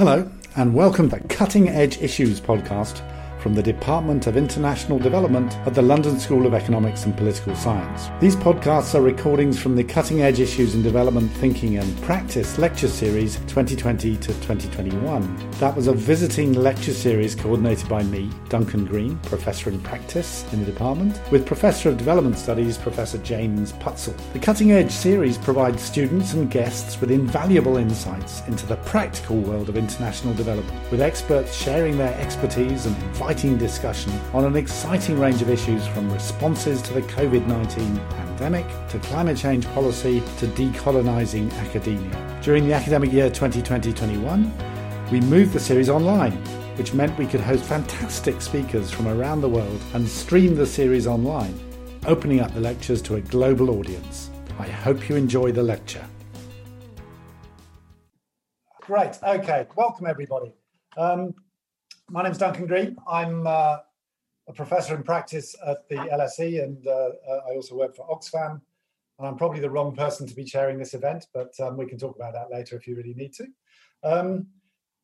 Hello, and welcome to Cutting Edge Issues podcast from the Department of International Development at the London School of Economics and Political Science. These podcasts are recordings from the Cutting Edge Issues in Development Thinking and Practice lecture series 2020 to 2021. That was a visiting lecture series coordinated by me, Duncan Green, Professor in Practice in the department, with Professor of Development Studies, Professor James Putzel. The Cutting Edge series provides students and guests with invaluable insights into the practical world of international development, with experts sharing their expertise and exciting discussion on an exciting range of issues from responses to the COVID 19 pandemic to climate change policy to decolonising academia. During the academic year 2020 21, we moved the series online, which meant we could host fantastic speakers from around the world and stream the series online, opening up the lectures to a global audience. I hope you enjoy the lecture. Great. Okay. Welcome, everybody. Um, my name is Duncan Green. I'm uh, a professor in practice at the LSE, and uh, uh, I also work for Oxfam. And I'm probably the wrong person to be chairing this event, but um, we can talk about that later if you really need to. Um,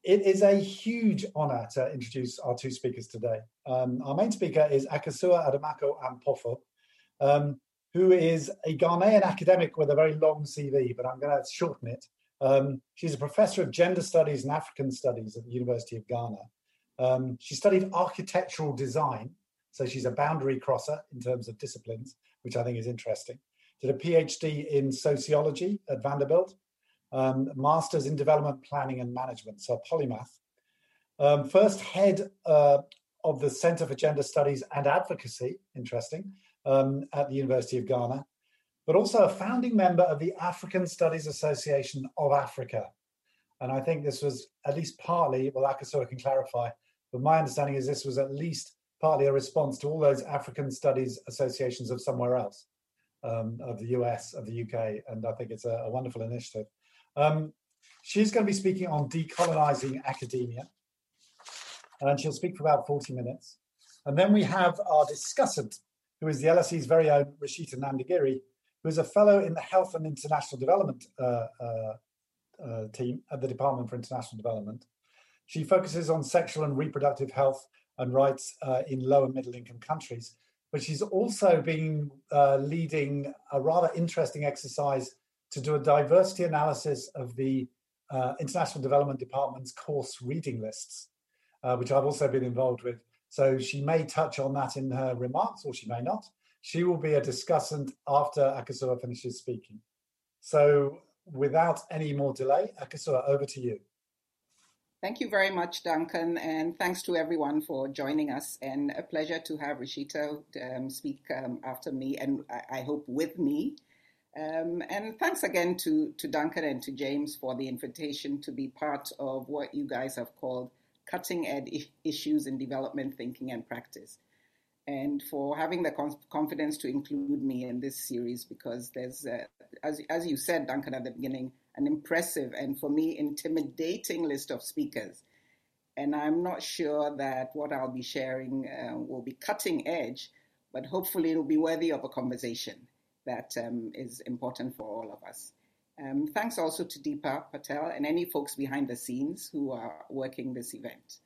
it is a huge honor to introduce our two speakers today. Um, our main speaker is Akosua Adomako Ampofo, um, who is a Ghanaian academic with a very long CV, but I'm going to shorten it. Um, she's a professor of gender studies and African studies at the University of Ghana. Um, she studied architectural design, so she's a boundary crosser in terms of disciplines, which I think is interesting. Did a PhD in sociology at Vanderbilt, um, master's in development planning and management, so polymath. Um, first head uh, of the Center for Gender Studies and Advocacy, interesting, um, at the University of Ghana, but also a founding member of the African Studies Association of Africa. And I think this was at least partly, well, Akosua can clarify, but my understanding is this was at least partly a response to all those African studies associations of somewhere else, um, of the US, of the UK, and I think it's a, a wonderful initiative. Um, she's going to be speaking on decolonizing academia, and she'll speak for about 40 minutes. And then we have our discussant, who is the LSE's very own Rishita Nandagiri, who is a fellow in the Health and International Development uh, uh, uh, team at the Department for International Development. She focuses on sexual and reproductive health and rights uh, in low and middle income countries. But she's also been uh, leading a rather interesting exercise to do a diversity analysis of the uh, International Development Department's course reading lists, uh, which I've also been involved with. So she may touch on that in her remarks, or she may not. She will be a discussant after Akosua finishes speaking. So without any more delay, Akosua, over to you. Thank you very much, Duncan, and thanks to everyone for joining us. And a pleasure to have Rishita um, speak um, after me, and I, I, hope with me. Um, and thanks again to, to Duncan and to James for the invitation to be part of what you guys have called cutting edge issues in development thinking and practice. And for having the confidence to include me in this series, because there's, uh, as, as you said, Duncan, at the beginning, an impressive and for me intimidating list of speakers. And I'm not sure that what I'll be sharing uh, will be cutting edge, but hopefully it'll be worthy of a conversation that um, is important for all of us. Um, thanks also to Deepa Patel and any folks behind the scenes who are working this event.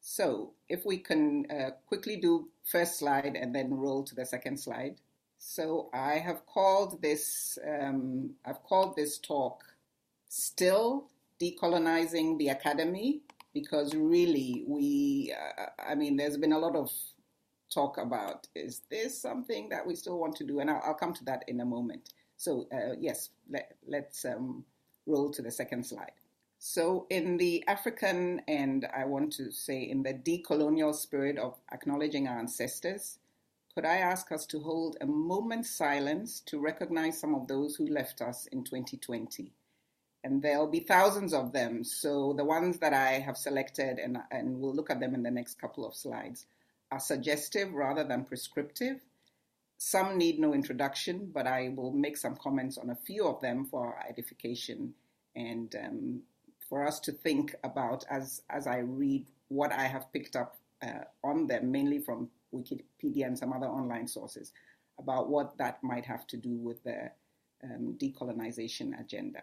So, if we can uh, quickly do first slide and then roll to the second slide. So, I have called this um, I've called this talk still decolonizing the academy because really we uh, i mean there's been a lot of talk about is this something that we still want to do? And i'll, I'll come to that in a moment. So uh, yes let, us um, roll to the second slide. So in the african and i want to say in the decolonial spirit of acknowledging our ancestors could i ask us to hold a moment's silence to recognize some of those who left us in 2020 and there'll be thousands of them. So the ones that I have selected, and, and we'll look at them in the next couple of slides, are suggestive rather than prescriptive. Some need no introduction, but I will make some comments on a few of them for our edification and um, for us to think about as, as I read what I have picked up uh, on them, mainly from Wikipedia and some other online sources, about what that might have to do with the um, decolonization agenda.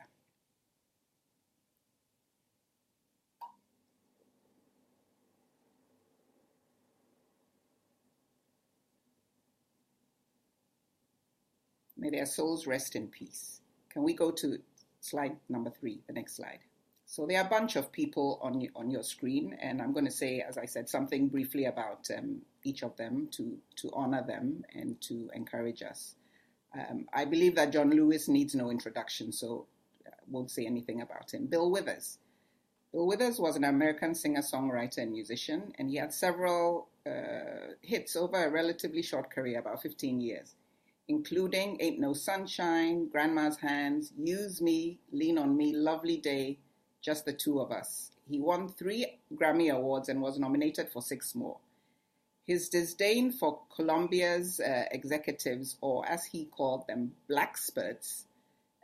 May their souls rest in peace. Can we go to slide number three, the next slide? So there are a bunch of people on on your screen, and I'm going to say, as I said, something briefly about um, each of them to to honor them and to encourage us. Um, I believe that John Lewis needs no introduction, so I won't say anything about him. Bill Withers. Bill Withers was an American singer, songwriter, and musician, and he had several uh, hits over a relatively short career, about 15 years, including Ain't No Sunshine, Grandma's Hands, Use Me, Lean on Me, Lovely Day, just the two of us. He won three Grammy Awards and was nominated for six more. His disdain for Columbia's uh, executives, or as he called them, black spurts,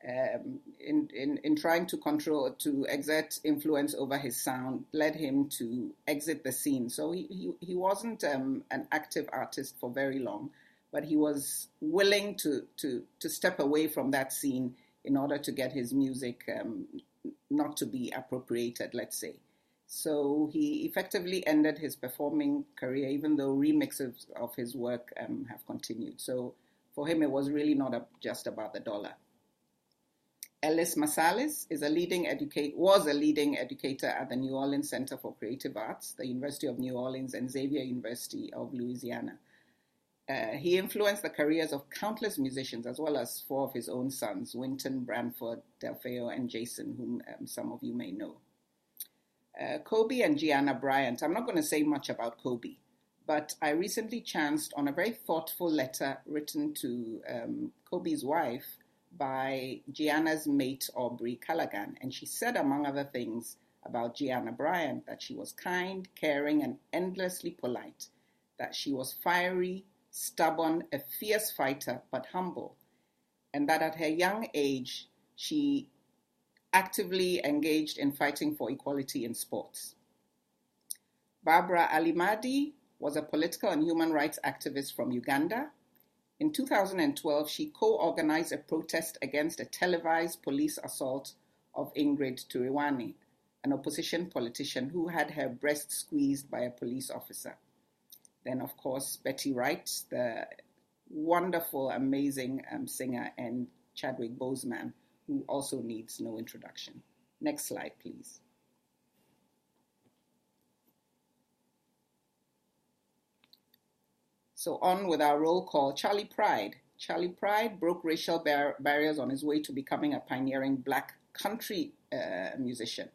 um, in, in, in trying to control, to exert influence over his sound, led him to exit the scene. So he, he, he wasn't um, an active artist for very long, but he was willing to, to, to step away from that scene in order to get his music um, not to be appropriated, let's say. So he effectively ended his performing career, even though remixes of his work um, have continued. So for him, it was really not a, just about the dollar. Ellis Marsalis is a leading educate, was a leading educator at the New Orleans Center for Creative Arts, the University of New Orleans, and Xavier University of Louisiana. Uh, he influenced the careers of countless musicians, as well as four of his own sons, Wynton, Branford, Delfeayo, and Jason, whom um, some of you may know. Uh, Kobe and Gianna Bryant. I'm not going to say much about Kobe, but I recently chanced on a very thoughtful letter written to um, Kobe's wife by Gianna's mate, Aubrey Callaghan. And she said, among other things, about Gianna Bryant that she was kind, caring, and endlessly polite, that she was fiery, stubborn, a fierce fighter, but humble, and that at her young age she actively engaged in fighting for equality in sports. Barbara Allimadi was a political and human rights activist from Uganda. In 2012, she co organized a protest against a televised police assault of Ingrid Turinawe, an opposition politician who had her breast squeezed by a police officer. Then, of course, Betty Wright, the wonderful, amazing um, singer, and Chadwick Boseman, who also needs no introduction. Next slide, please. So, on with our roll call Charley Pride. Charley Pride broke racial bar- barriers on his way to becoming a pioneering black country uh, musician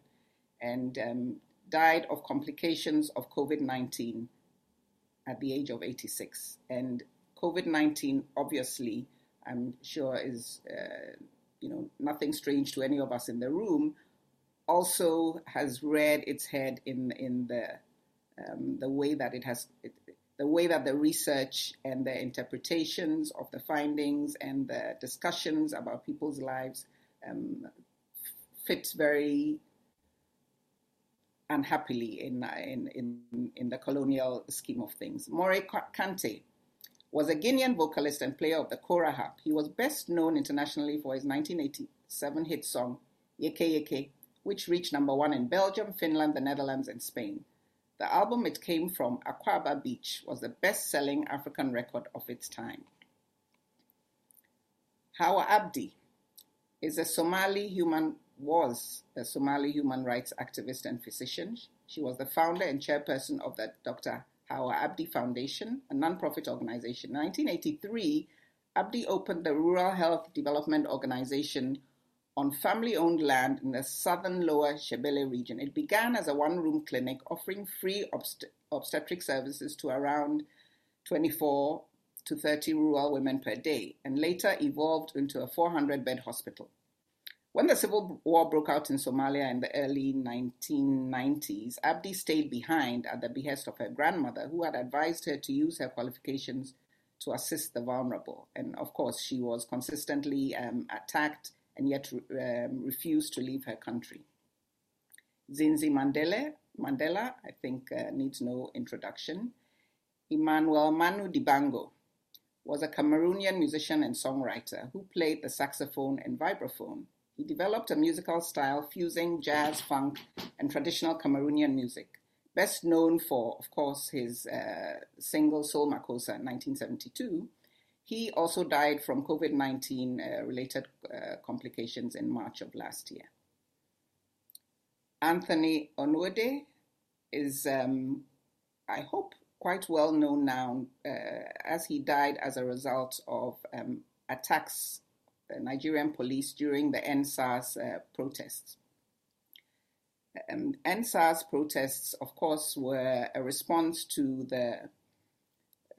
and um, died of complications of COVID 19 at the age of 86. And COVID 19, obviously, I'm sure is uh, you know nothing strange to any of us in the room. Also has reared its head in in the um, the way that it has it, the way that the research and the interpretations of the findings and the discussions about people's lives um, fits very unhappily in, in, in, in the colonial scheme of things. Mory Kante was a Guinean vocalist and player of the kora harp. He was best known internationally for his 1987 hit song, Yeke Yeke, which reached number one in Belgium, Finland, the Netherlands, and Spain. The album it came from, Akwaba Beach, was the best selling African record of its time. Hawa Abdi is a Somali human was a Somali human rights activist and physician. She was the founder and chairperson of the Dr. Hawa Abdi Foundation, a nonprofit organization. In 1983, Abdi opened the Rural Health Development Organization on family owned land in the southern lower Shabelle region. It began as a one room clinic offering free obst- obstetric services to around 24 to 30 rural women per day and later evolved into a 400 bed hospital. When the civil war broke out in Somalia in the early 1990s, Abdi stayed behind at the behest of her grandmother, who had advised her to use her qualifications to assist the vulnerable. And of course, she was consistently um, attacked and yet um, refused to leave her country. Zinzi Mandela, Mandela, I think, uh, needs no introduction. Emmanuel Manu Dibango was a Cameroonian musician and songwriter who played the saxophone and vibraphone. He developed a musical style fusing jazz, funk, and traditional Cameroonian music. Best known for, of course, his uh, single Soul Makossa in 1972, He also died from COVID 19 uh, related uh, complications in March of last year. Anthony Onwuede is, um, I hope, quite well known now uh, as he died as a result of um, attacks the Nigerian police during the EndSARS uh, protests. Um, EndSARS protests, of course, were a response to the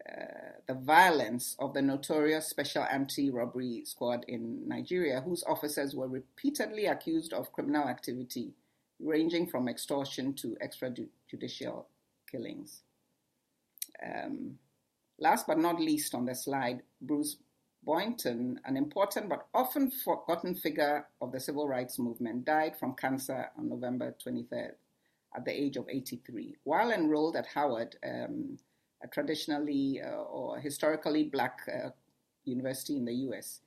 uh, the violence of the notorious Special Anti-Robbery Squad in Nigeria, whose officers were repeatedly accused of criminal activity ranging from extortion to extrajudicial killings. Um, last but not least on the slide, Bruce Boynton, an important but often forgotten figure of the civil rights movement, died from cancer on November 23rd at the age of 83. While enrolled at Howard, um, a traditionally uh, or historically black uh, university in the US,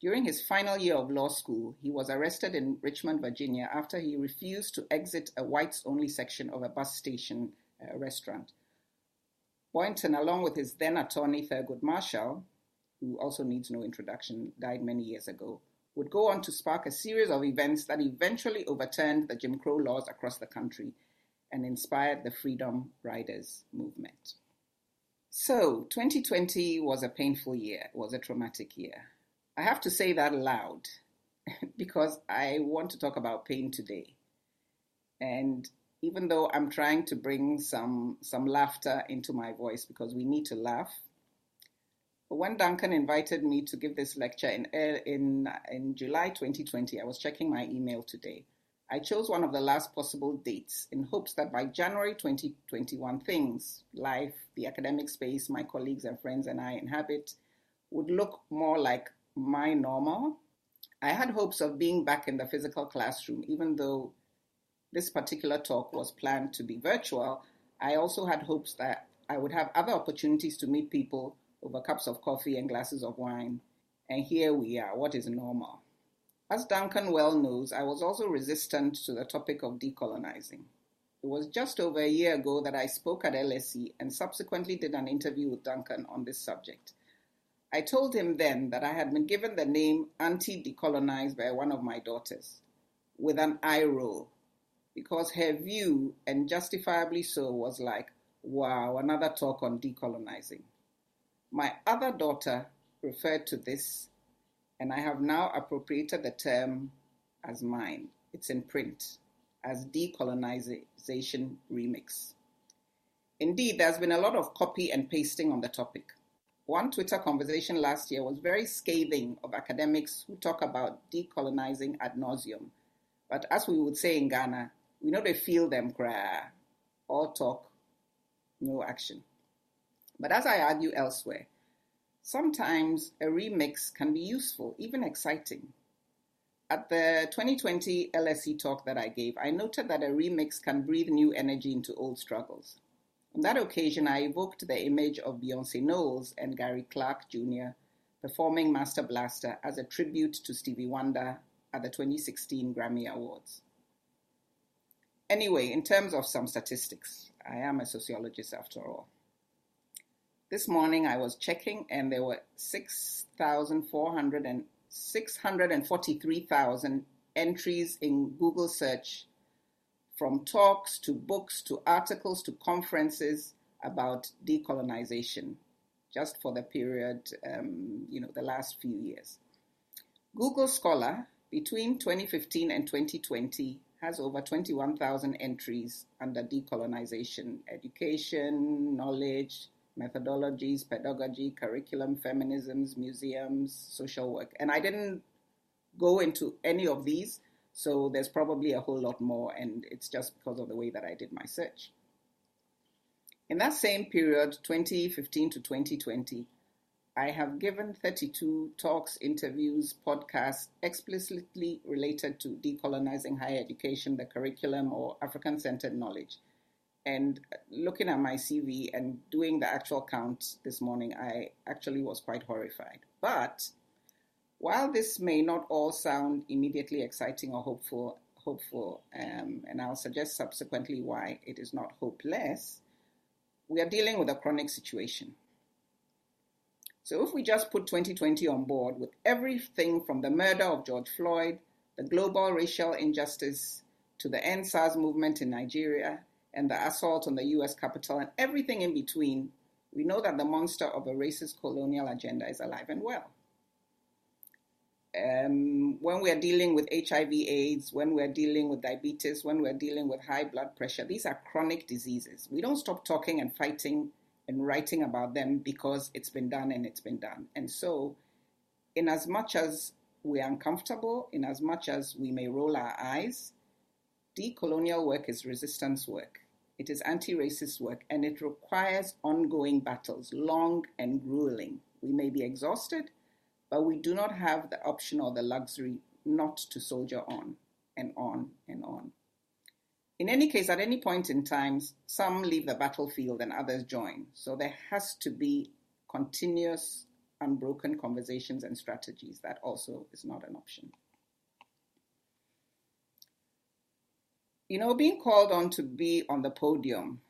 during his final year of law school, he was arrested in Richmond, Virginia, after he refused to exit a whites only section of a bus station uh, restaurant. Boynton, along with his then attorney Thurgood Marshall, who also needs no introduction, died many years ago, would go on to spark a series of events that eventually overturned the Jim Crow laws across the country and inspired the Freedom Riders movement. So, 2020 was a painful year, was a traumatic year. I have to say that loud because I want to talk about pain today. And even though I'm trying to bring some some laughter into my voice because we need to laugh. When Duncan invited me to give this lecture in in in July 2020, I was checking my email today. I chose one of the last possible dates in hopes that by January 2021, things, life, the academic space my colleagues and friends and I inhabit, would look more like my normal. I had hopes of being back in the physical classroom, even though this particular talk was planned to be virtual, I also had hopes that I would have other opportunities to meet people over cups of coffee and glasses of wine. And here we are, what is normal? As Duncan well knows, I was also resistant to the topic of decolonizing. It was just over a year ago that I spoke at LSE and subsequently did an interview with Duncan on this subject. I told him then that I had been given the name anti decolonize by one of my daughters, with an eye roll because her view, and justifiably so, was like, wow, another talk on decolonizing. My other daughter referred to this, and I have now appropriated the term as mine. It's in print as decolonization remix. Indeed, there's been a lot of copy and pasting on the topic. One Twitter conversation last year was very scathing of academics who talk about decolonizing ad nauseum. But as we would say in Ghana, we know they feel them cry, all talk, no action. But as I argue elsewhere, sometimes a remix can be useful, even exciting. At the 2020 LSE talk that I gave, I noted that a remix can breathe new energy into old struggles. On that occasion, I evoked the image of Beyonce Knowles and Gary Clark Jr. performing Master Blaster as a tribute to Stevie Wonder at the 2016 Grammy Awards. Anyway, in terms of some statistics, I am a sociologist after all. This morning I was checking and there were 6,400 and 643,000 entries in Google search from talks to books to articles to conferences about decolonization just for the period, um, you know, the last few years. Google Scholar between 2015 and 2020 has over 21,000 entries under decolonization, education, knowledge, methodologies, pedagogy, curriculum, feminisms, museums, social work. And I didn't go into any of these, so there's probably a whole lot more, and it's just because of the way that I did my search. In that same period, 2015 to 2020, I have given 32 talks, interviews, podcasts explicitly related to decolonizing higher education, the curriculum, or African centered knowledge. And looking at my CV and doing the actual count this morning, I actually was quite horrified. But while this may not all sound immediately exciting or hopeful, hopeful, um, and I'll suggest subsequently why it is not hopeless, we are dealing with a chronic situation So if we just put 2020 on board with everything from the murder of George Floyd, the global racial injustice, to the End SARS movement in Nigeria, and the assault on the US Capitol, and everything in between, we know that the monster of a racist colonial agenda is alive and well. Um, when we're dealing with HIV, AIDS, when we're dealing with diabetes, when we're dealing with high blood pressure, these are chronic diseases. We don't stop talking and fighting and writing about them because it's been done and it's been done. And so, in as much as we're uncomfortable, in as much as we may roll our eyes, decolonial work is resistance work. It is anti racist work and it requires ongoing battles, long and grueling. We may be exhausted, but we do not have the option or the luxury not to soldier on and on and on. In any case, at any point in time, some leave the battlefield and others join. So there has to be continuous, unbroken conversations and strategies. That also is not an option. You know, being called on to be on the podium,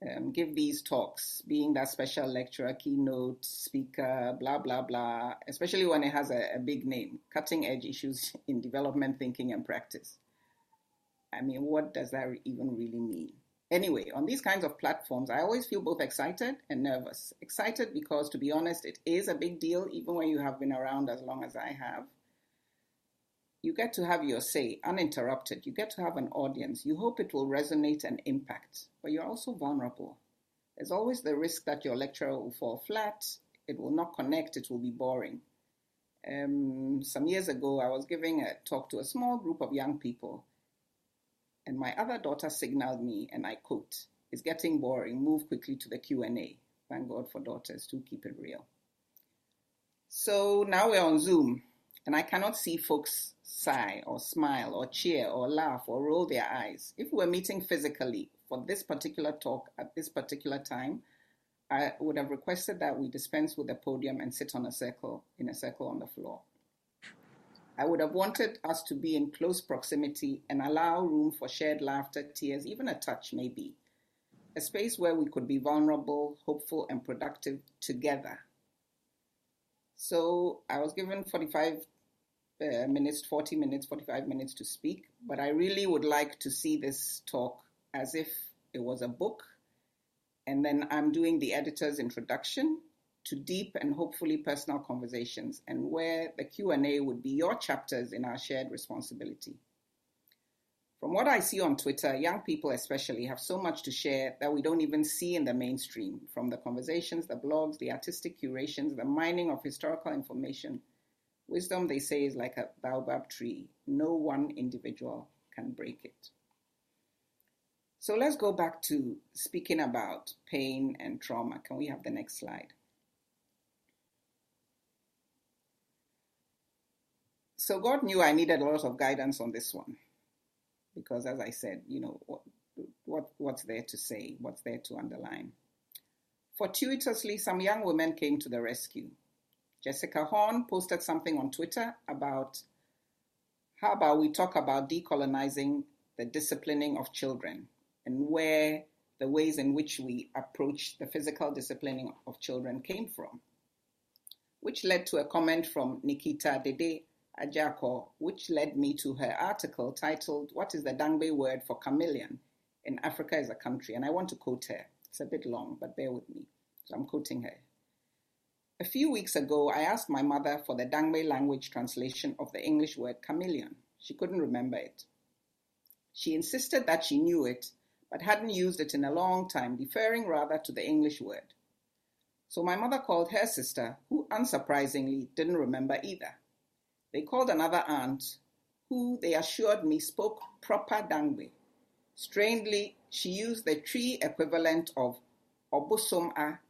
um, give these talks, being that special lecturer, keynote speaker, blah, blah, blah, especially when it has a, a big name, cutting edge issues in development thinking and practice I mean, what does that even really mean? Anyway, on these kinds of platforms, I always feel both excited and nervous. Excited because, to be honest, it is a big deal, even when you have been around as long as I have. You get to have your say uninterrupted. You get to have an audience. You hope it will resonate and impact, but you're also vulnerable. There's always the risk that your lecture will fall flat, it will not connect, it will be boring. Um, some years ago, I was giving a talk to a small group of young people and my other daughter signaled me, and I quote, "It's getting boring. Move quickly to the Q and A." Thank God for daughters to keep it real. So now we're on Zoom, and I cannot see folks sigh or smile or cheer or laugh or roll their eyes. If we were meeting physically for this particular talk at this particular time, I would have requested that we dispense with the podium and sit on a circle in a circle on the floor. I would have wanted us to be in close proximity and allow room for shared laughter, tears, even a touch, maybe. A space where we could be vulnerable, hopeful, and productive together. So I was given 45 uh, minutes, 40 minutes, 45 minutes to speak, but I really would like to see this talk as if it was a book. And then I'm doing the editor's introduction to deep and hopefully personal conversations and where the Q&A would be your chapters in our shared responsibility. From what I see on Twitter, young people especially have so much to share that we don't even see in the mainstream, from the conversations, the blogs, the artistic curations, the mining of historical information. Wisdom, they say, is like a baobab tree. No one individual can break it. So let's go back to speaking about pain and trauma. Can we have the next slide? so God knew I needed a lot of guidance on this one, because as I said, you know what, what what's there to say, what's there to underline. Fortuitously, some young women came to the rescue. Jessica Horn posted something on Twitter about how about we talk about decolonizing the disciplining of children and where the ways in which we approach the physical disciplining of children came from, which led to a comment from Nikita Dede Ajako, which led me to her article titled, What is the Dangme word for chameleon in Africa is a country? And I want to quote her. It's a bit long, but bear with me. So I'm quoting her. A few weeks ago, I asked my mother for the Dangme language translation of the English word chameleon. She couldn't remember it. She insisted that she knew it, but hadn't used it in a long time, deferring rather to the English word. So my mother called her sister, who unsurprisingly didn't remember either. They called another aunt, who they assured me spoke proper Dangme. Strangely, she used the tree equivalent of Obosom a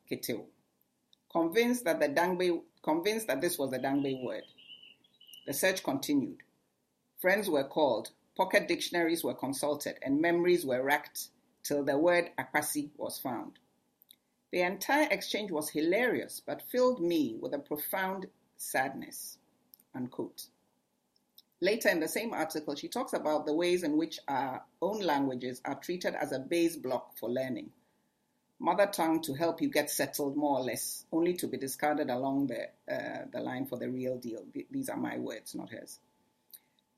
convinced that the Dangme, convinced that this was the Dangme word. The search continued. Friends were called, pocket dictionaries were consulted, and memories were racked till the word Akwasi was found. The entire exchange was hilarious, but filled me with a profound sadness. Unquote. Later in the same article, she talks about the ways in which our own languages are treated as a base block for learning. Mother tongue to help you get settled more or less, only to be discarded along the, uh, the line for the real deal. These are my words, not hers.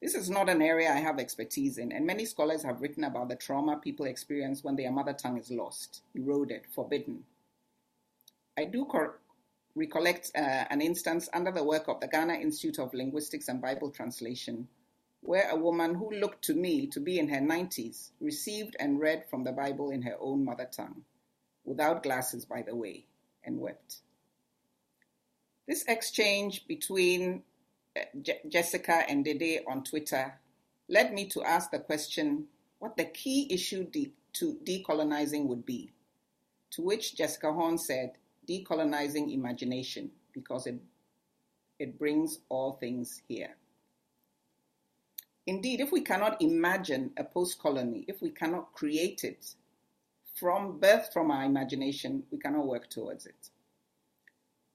This is not an area I have expertise in, and many scholars have written about the trauma people experience when their mother tongue is lost, eroded, forbidden. I do cor- recollect uh, an instance under the work of the Ghana Institute of Linguistics and Bible Translation, where a woman who looked to me to be in her 90s received and read from the Bible in her own mother tongue, without glasses, by the way, and wept. This exchange between eh, Jessica and Dede on Twitter led me to ask the question what the key issue de- to decolonizing would be. To which Jessica Horn said, decolonizing imagination, because it, it brings all things here. Indeed, if we cannot imagine a post colony, if we cannot create it from birth from our imagination, we cannot work towards it.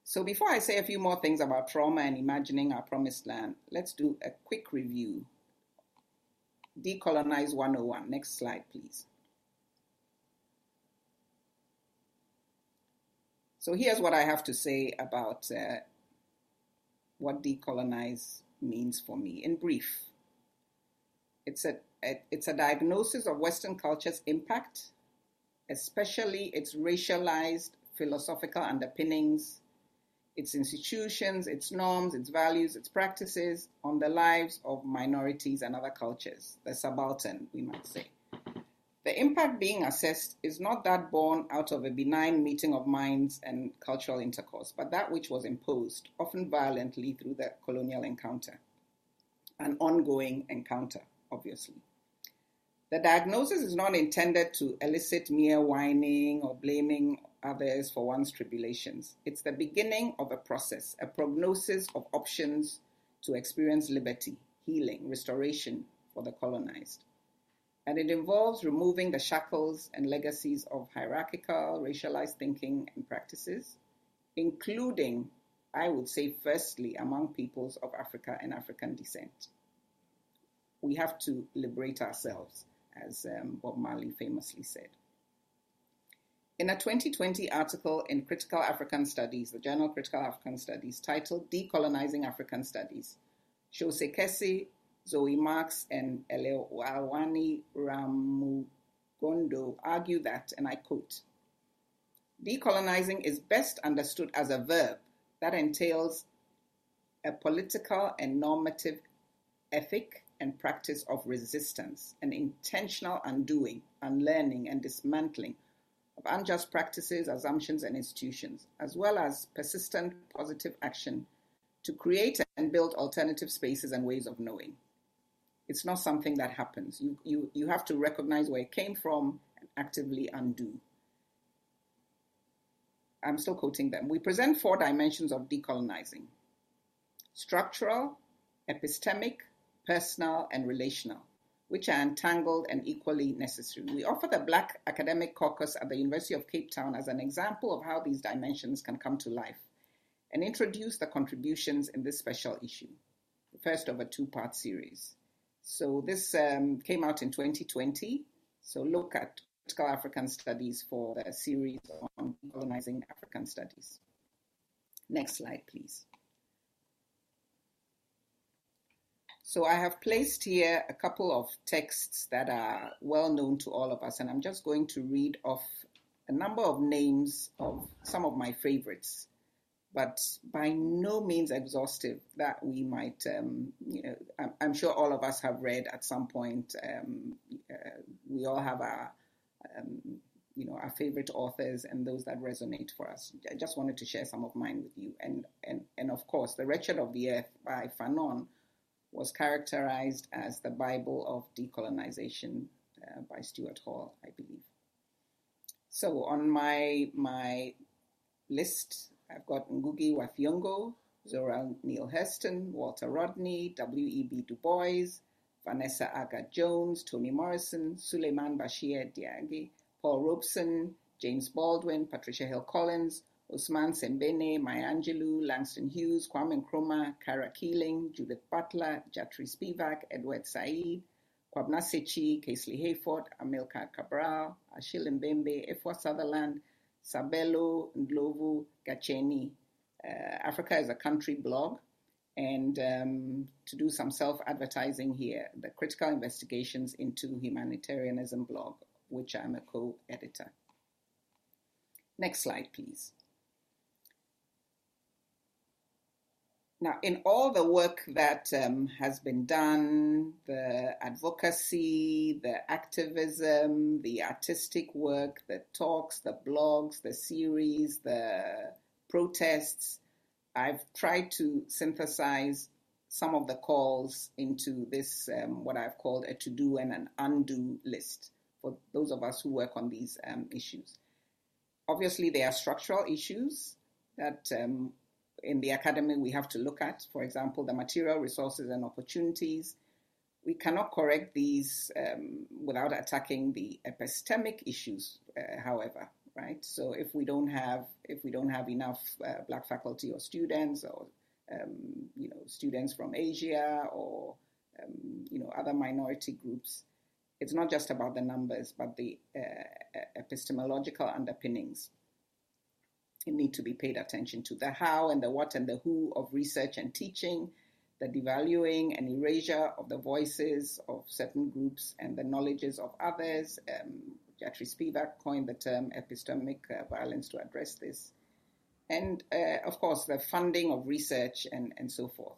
So before I say a few more things about trauma and imagining our promised land, let's do a quick review. Decolonize 101. Next slide, please. So here's what I have to say about uh, what decolonize means for me in brief. It's a, a, it's a diagnosis of Western culture's impact, especially its racialized philosophical underpinnings its institutions, its norms, its values, its practices on the lives of minorities and other cultures, the subaltern, we might say. The impact being assessed is not that born out of a benign meeting of minds and cultural intercourse, but that which was imposed, often violently, through the colonial encounter, an ongoing encounter, obviously. The diagnosis is not intended to elicit mere whining or blaming others for one's tribulations. It's the beginning of a process, a prognosis of options to experience liberty, healing, restoration for the colonized. And it involves removing the shackles and legacies of hierarchical, racialized thinking and practices, including, I would say, firstly, among peoples of Africa and African descent. We have to liberate ourselves, as um, Bob Marley famously said. In a 2020 article in Critical African Studies, the journal Critical African Studies, titled Decolonizing African Studies, Shose Kessi, Zoe Marks, and Elelwani Ramugondo argue that, and I quote, decolonizing is best understood as a verb that entails a political and normative ethic and practice of resistance, an intentional undoing, unlearning, and dismantling of unjust practices, assumptions, and institutions, as well as persistent positive action to create and build alternative spaces and ways of knowing. It's not something that happens. You, you, you have to recognize where it came from and actively undo. I'm still quoting them. We present four dimensions of decolonizing structural, epistemic, personal, and relational which are entangled and equally necessary. We offer the Black Academic Caucus at the University of Cape Town as an example of how these dimensions can come to life and introduce the contributions in this special issue, the first of a two part series. So, this um, came out in 2020. So, look at critical African studies for the series on colonizing African studies. Next slide, please. So I have placed here a couple of texts that are well known to all of us, and I'm just going to read off a number of names of some of my favorites, but by no means exhaustive. That we might, um, you know, I'm, sure all of us have read at some point. Um, uh, we all have our, um, you know, our favorite authors and those that resonate for us. I just wanted to share some of mine with you, and and and of course, The Wretched of the Earth by Fanon was characterized as the Bible of decolonization uh, by Stuart Hall, I believe. So on my my list, I've got Ngugi wa Thiong'o, Zora Neale Hurston, Walter Rodney, W.E.B. Du Bois, Vanessa Agard-Jones, Toni Morrison, Souleymane Bachir Diagne, Paul Robeson, James Baldwin, Patricia Hill Collins, Ousmane Sembene, Maya Angelou, Langston Hughes, Kwame Nkrumah, Kara Keeling, Judith Butler, Gayatri Spivak, Edward Said, Kobina Sekyi, Casely Hayford, Amilcar Cabral, Achille Mbembe, Efua Sutherland, Sabelo Ndlovu Gatsheni. Uh, Africa is a country blog. And um, to do some self advertising here, the Critical Investigations into Humanitarianism blog, which I'm a co editor. Next slide, please. Now, in all the work that um, has been done, the advocacy, the activism, the artistic work, the talks, the blogs, the series, the protests, I've tried to synthesize some of the calls into this, um, what I've called a to do and an undo list for those of us who work on these um, issues. Obviously, there are structural issues that um, in the academy we have to look at. For example, the material resources and opportunities. We cannot correct these um, without attacking the epistemic issues, uh, however, right? So if we don't have if we don't have enough uh, black faculty or students or um, you know students from Asia or um, you know other minority groups, it's not just about the numbers, but the uh, epistemological underpinnings need to be paid attention to. The how and the what and the who of research and teaching, the devaluing and erasure of the voices of certain groups and the knowledges of others. Um, Gayatri Spivak coined the term epistemic uh, violence to address this. And uh, of course, the funding of research and, and so forth.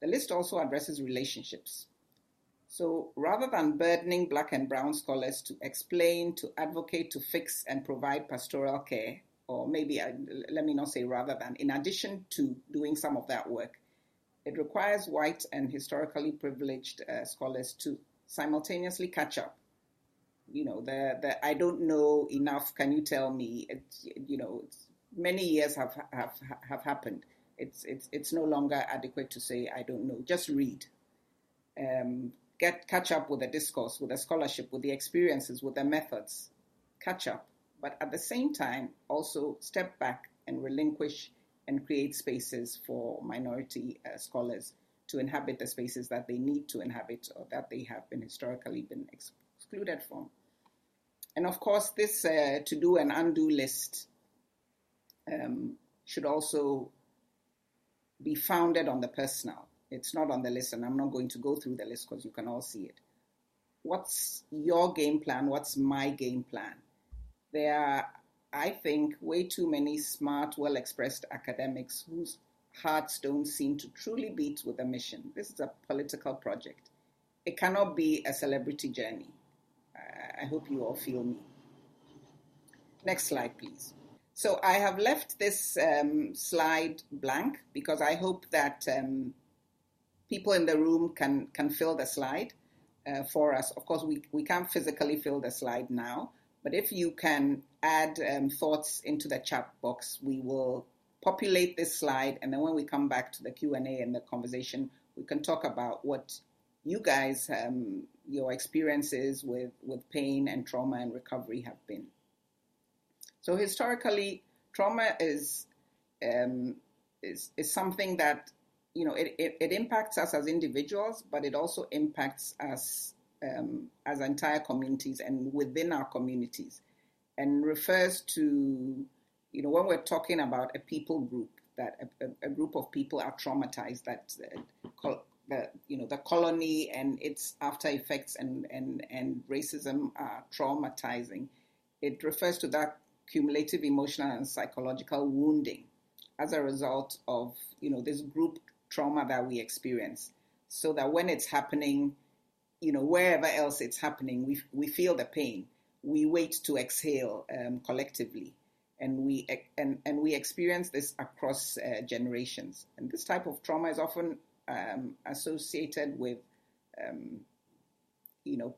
The list also addresses relationships. So rather than burdening black and brown scholars to explain, to advocate, to fix, and provide pastoral care, or maybe I, let me not say rather than, in addition to doing some of that work, it requires white and historically privileged uh, scholars to simultaneously catch up. You know, the, the I don't know enough. Can you tell me? You know, many years have have have happened. It's it's it's no longer adequate to say I don't know. Just read. Um, get catch up with the discourse, with the scholarship, with the experiences, with the methods. Catch up but at the same time, also step back and relinquish and create spaces for minority uh, scholars to inhabit the spaces that they need to inhabit or that they have been historically been ex- excluded from. And of course, this uh, to do and undo list um, should also be founded on the personal. It's not on the list, and I'm not going to go through the list because you can all see it. What's your game plan? What's my game plan? There are, I think, way too many smart, well expressed academics whose hearts don't seem to truly beat with a mission. This is a political project. It cannot be a celebrity journey. I hope you all feel me. Next slide, please. So I have left this um, slide blank because I hope that um, people in the room can, can fill the slide uh, for us. Of course, we, we can't physically fill the slide now, but if you can add um, thoughts into the chat box, we will populate this slide, and then when we come back to the Q and A and the conversation, we can talk about what you guys, um, your experiences with with pain and trauma and recovery have been. So historically, trauma is um, is is something that you know it, it, it impacts us as individuals, but it also impacts us um, as entire communities and within our communities, and refers to, you know, when we're talking about a people group, that a, a group of people are traumatized, that uh, the you know the colony and its after effects and and and racism are traumatizing. It refers to that cumulative emotional and psychological wounding as a result of you know this group trauma that we experience so that when it's happening you know, wherever else it's happening, we, we feel the pain. We wait to exhale um, collectively. And we, and, and we experience this across uh, generations. And this type of trauma is often um, associated with, um, you know,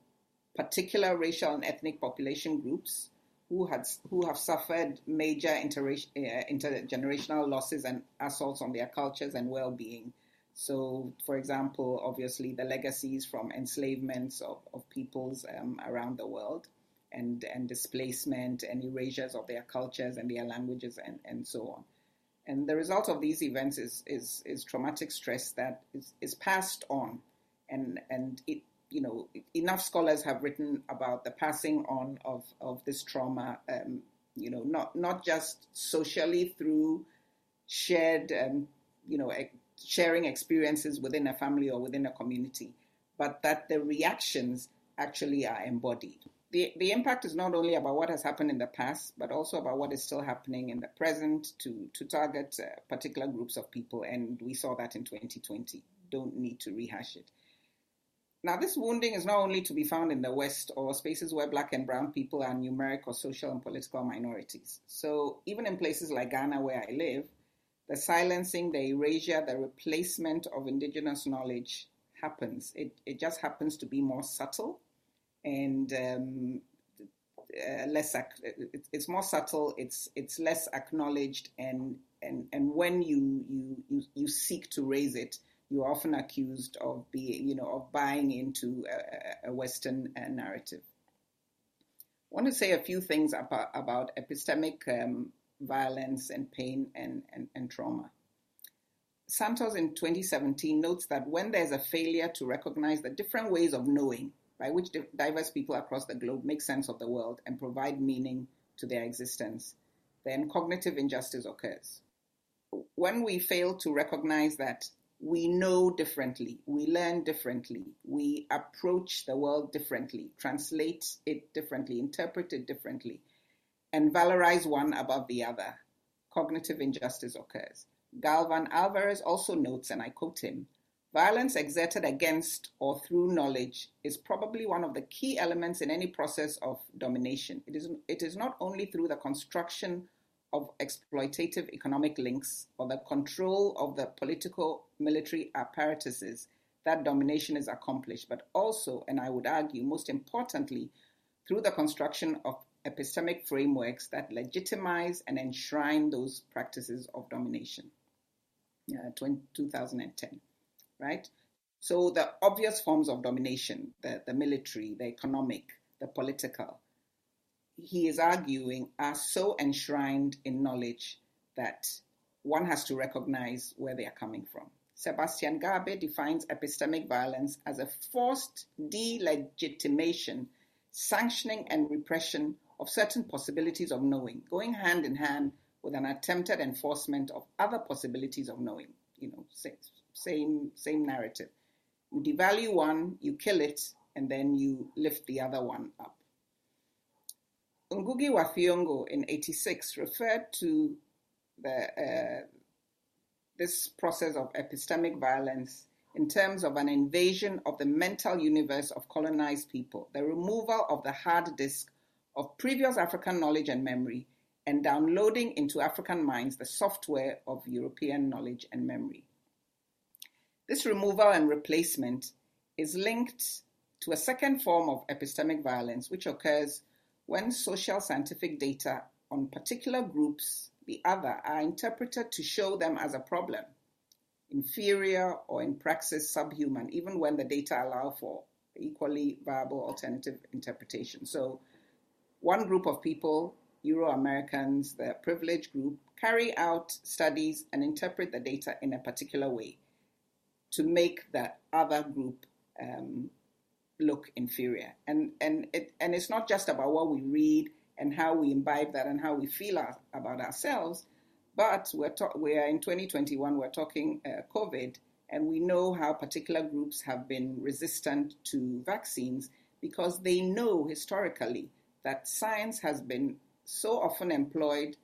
particular racial and ethnic population groups who had who have suffered major inter- uh, intergenerational losses and assaults on their cultures and well-being so, for example, obviously the legacies from enslavements of, of peoples um, around the world and, and displacement and erasures of their cultures and their languages and, and so on. And the result of these events is, is, is traumatic stress that is, is passed on. And, and it, you know, enough scholars have written about the passing on of, of this trauma um, you know, not not just socially through shared, um, you know, sharing experiences within a family or within a community, but that the reactions actually are embodied. The, the impact is not only about what has happened in the past, but also about what is still happening in the present to, to target uh, particular groups of people. And we saw that in 2020. Don't need to rehash it. Now, this wounding is not only to be found in the West or spaces where black and brown people are numeric or social and political minorities. So, even in places like Ghana, where I live, the silencing, the erasure, the replacement of indigenous knowledge happens. It, it just happens to be more subtle and um, uh, less. It's more subtle. It's it's less acknowledged, and and and when you you you, you seek to raise it, you're often accused of being you know of buying into a, a Western uh, narrative. I want to say a few things about about epistemic um, violence and pain and, and, and trauma. Santos in 2017 notes that when there's a failure to recognize the different ways of knowing by which diverse people across the globe make sense of the world and provide meaning to their existence, then cognitive injustice occurs. When we fail to recognize that we know differently, we learn differently, we approach the world differently, translate it differently, interpret it differently, and valorize one above the other, cognitive injustice occurs. Galvan Alvarez also notes, and I quote him violence exerted against or through knowledge is probably one of the key elements in any process of domination. It is, it is not only through the construction of exploitative economic links or the control of the political military apparatuses that domination is accomplished, but also, and I would argue most importantly, through the construction of epistemic frameworks that legitimize and enshrine those practices of domination. Uh, 2010, right? So the obvious forms of domination, the, the military, the economic, the political, he is arguing are so enshrined in knowledge that one has to recognize where they are coming from. Sebastian Garbe defines epistemic violence as a forced delegitimation, sanctioning, and repression of certain possibilities of knowing, going hand in hand with an attempted enforcement of other possibilities of knowing. You know, same same narrative. You devalue one, you kill it, and then you lift the other one up. Ngugi wa Thiong'o in 86 referred to the, uh, this process of epistemic violence in terms of an invasion of the mental universe of colonized people, the removal of the hard disk of previous African knowledge and memory and downloading into African minds the software of European knowledge and memory. This removal and replacement is linked to a second form of epistemic violence, which occurs when social scientific data on particular groups, the other, are interpreted to show them as a problem, inferior, or in praxis subhuman, even when the data allow for equally viable alternative interpretation. So one group of people, Euro Americans, the privileged group, carry out studies and interpret the data in a particular way to make that other group um, look inferior. And and it and it's not just about what we read and how we imbibe that and how we feel our, about ourselves, but we're we are in 2021. We're talking uh, COVID, and we know how particular groups have been resistant to vaccines because they know historically that science has been so often employed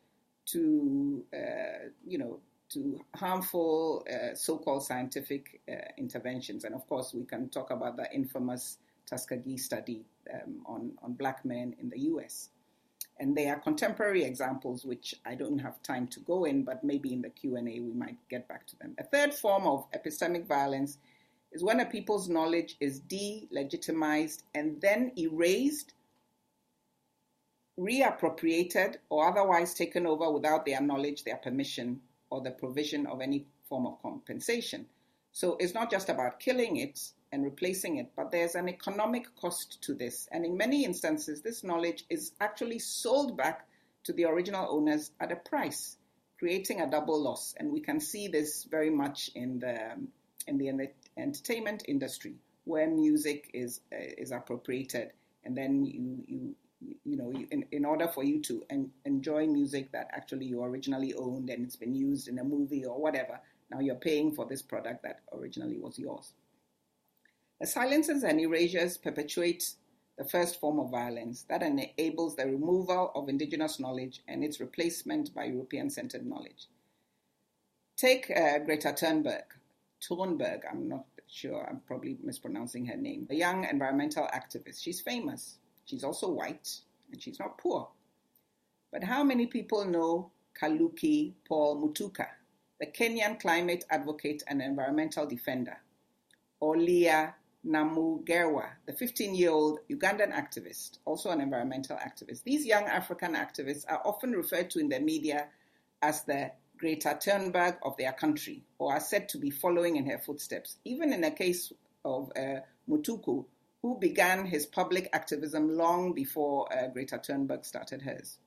to, uh, you know, to harmful uh, so-called scientific uh, interventions. And of course, we can talk about the infamous Tuskegee study um, on, on black men in the US. And there are contemporary examples, which I don't have time to go in, but maybe in the Q&A we might get back to them. A third form of epistemic violence is when a people's knowledge is delegitimized and then erased reappropriated or otherwise taken over without their knowledge, their permission, or the provision of any form of compensation. So it's not just about killing it and replacing it, but there's an economic cost to this. And in many instances, this knowledge is actually sold back to the original owners at a price, creating a double loss. And we can see this very much in the in the entertainment industry, where music is uh, is appropriated, and then you you you know, in, in order for you to en- enjoy music that actually you originally owned and it's been used in a movie or whatever. Now you're paying for this product that originally was yours. The silences and erasures perpetuate the first form of violence that enables the removal of indigenous knowledge and its replacement by European centered knowledge. Take uh, Greta Thunberg. Thunberg, I'm not sure, I'm probably mispronouncing her name, a young environmental activist. She's famous. She's also white and she's not poor. But how many people know Kaluki Paul Mutuku, the Kenyan climate advocate and environmental defender? Or Leah Namugerwa, the 15 year old Ugandan activist, also an environmental activist. These young African activists are often referred to in the media as the Greta Thunberg of their country, or are said to be following in her footsteps. Even in the case of uh, Mutuku, who began his public activism long before uh, Greta Thunberg started hers.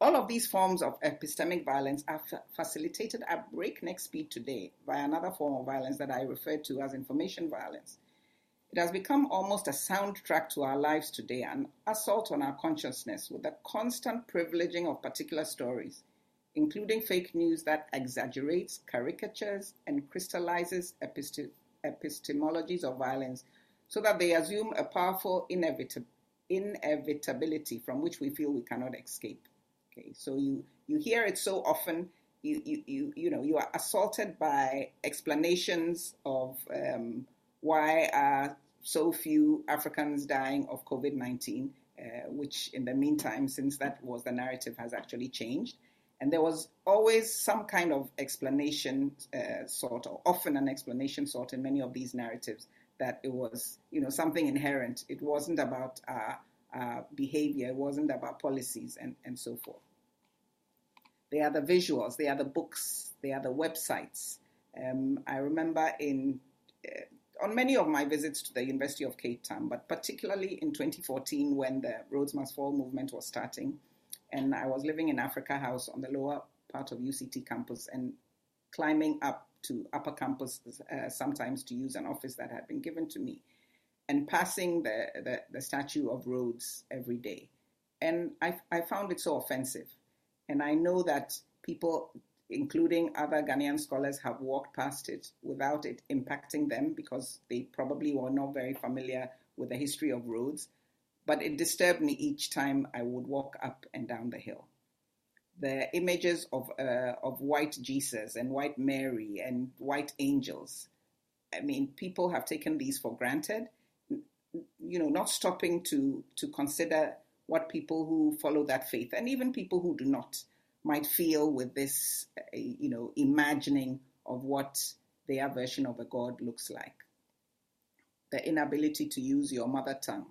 All of these forms of epistemic violence are f- facilitated at breakneck speed today by another form of violence that I refer to as information violence. It has become almost a soundtrack to our lives today, an assault on our consciousness with the constant privileging of particular stories including fake news that exaggerates, caricatures, and crystallizes epistemologies of violence so that they assume a powerful inevitability from which we feel we cannot escape. Okay, so you, you hear it so often, you, you, you, you know, you are assaulted by explanations of um, why are so few Africans dying of COVID 19, uh, which in the meantime, since that was the narrative, has actually changed. And there was always some kind of explanation, uh, sort of, often an explanation sort in many of these narratives that it was, you know, something inherent. It wasn't about uh, uh, behavior, it wasn't about policies and, and so forth. They are the visuals, they are the books, they are the websites. Um, I remember in uh, on many of my visits to the University of Cape Town, but particularly in 2014 when the Rhodes Must Fall movement was starting, and I was living in Africa House on the lower part of UCT campus and climbing up to upper campus uh, sometimes to use an office that had been given to me and passing the, the, the statue of Rhodes every day. And I, I found it so offensive. And I know that people, including other Ghanaian scholars, have walked past it without it impacting them because they probably were not very familiar with the history of Rhodes but it disturbed me each time I would walk up and down the hill. The images of uh, of white Jesus and white Mary and white angels. I mean, people have taken these for granted. You know, not stopping to to consider what people who follow that faith and even people who do not might feel with this, uh, you know, imagining of what their version of a God looks like. The inability to use your mother tongue,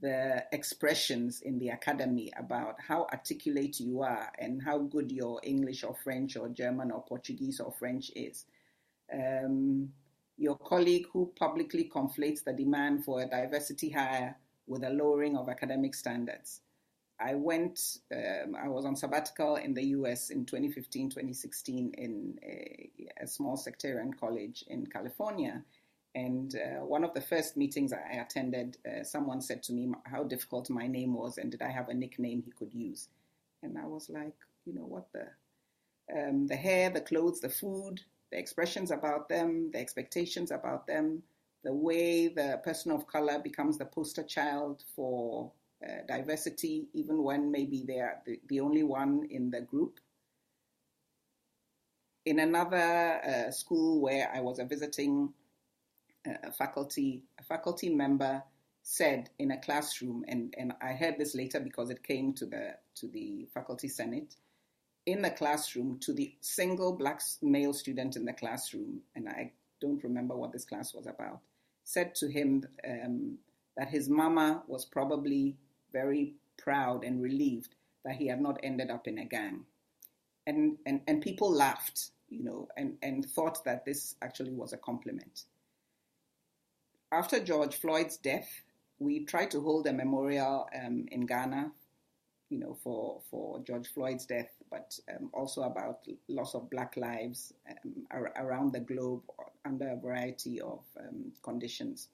the expressions in the academy about how articulate you are and how good your English or French or German or Portuguese or French is. Um, your colleague who publicly conflates the demand for a diversity hire with a lowering of academic standards. I went, um, I was on sabbatical in the US in 2015, 2016 in a, a small sectarian college in California and uh, one of the first meetings I attended, uh, someone said to me how difficult my name was and did I have a nickname he could use. And I was like, you know what, the, um, the hair, the clothes, the food, the expressions about them, the expectations about them, the way the person of color becomes the poster child for uh, diversity, even when maybe they are the, the, only one in the group. In another uh, school where I was a visiting a faculty a faculty member said in a classroom, and, and I heard this later because it came to the to the faculty senate, in the classroom to the single black male student in the classroom, and I don't remember what this class was about, said to him um, that his mama was probably very proud and relieved that he had not ended up in a gang. And, and, and people laughed, you know, and, and thought that this actually was a compliment after George Floyd's death, we tried to hold a memorial um, in Ghana, you know, for, for George Floyd's death, but um, also about loss of Black lives um, ar- around the globe under a variety of um, conditions.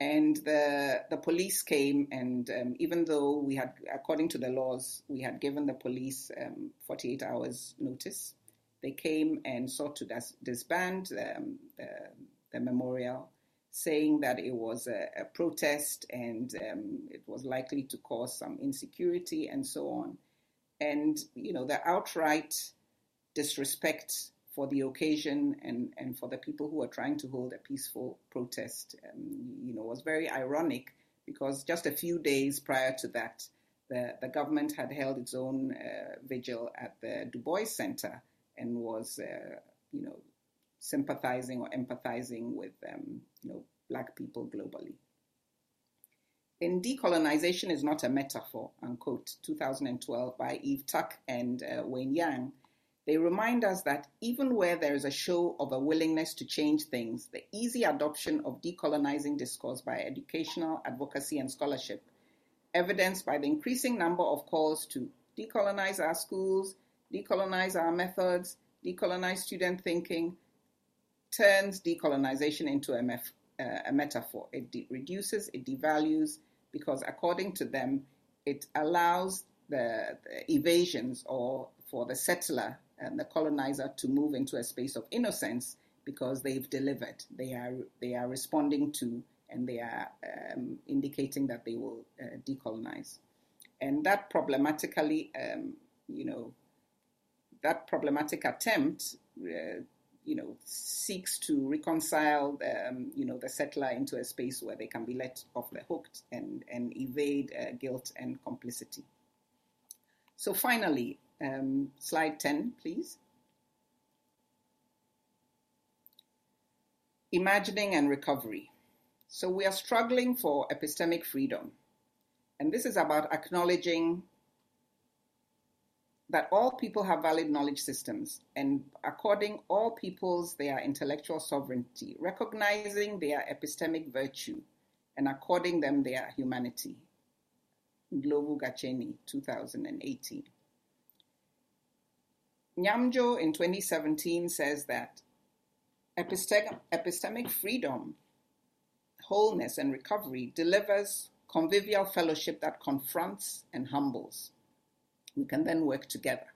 And the, the police came, and um, even though we had, according to the laws, we had given the police um, 48 hours notice, they came and sought to dis- disband the, the, memorial, saying that it was a, a protest and um, it was likely to cause some insecurity and so on. And, you know, the outright disrespect for the occasion and, and for the people who were trying to hold a peaceful protest, um, you know, was very ironic because just a few days prior to that, the, the government had held its own uh, vigil at the Du Bois Center and was, uh, you know, sympathizing or empathizing with, um, you know, black people globally. In Decolonization is Not a Metaphor, unquote, 2012 by Eve Tuck and uh, Wayne Yang, they remind us that even where there is a show of a willingness to change things, the easy adoption of decolonizing discourse by educational advocacy and scholarship, evidenced by the increasing number of calls to decolonize our schools, decolonize our methods, decolonize student thinking, turns decolonization into a, mef- uh, a metaphor. It de- reduces, it devalues, because according to them, it allows the, the evasions or for the settler and the colonizer to move into a space of innocence because they've delivered. They are they are responding to and they are um, indicating that they will uh, decolonize, and that problematically, um, you know, that problematic attempt. Uh, you know, seeks to reconcile, the, um, you know, the settler into a space where they can be let off the hook and and evade uh, guilt and complicity. So finally, um, slide 10, please. Imagining and recovery. So we are struggling for epistemic freedom. And this is about acknowledging that all people have valid knowledge systems and according all peoples their intellectual sovereignty, recognizing their epistemic virtue and according them their humanity. Ndlovu Gatsheni, 2018. Nyamnjoh in 2017 says that epistemic freedom, wholeness, and recovery delivers convivial fellowship that confronts and humbles. We can then work together.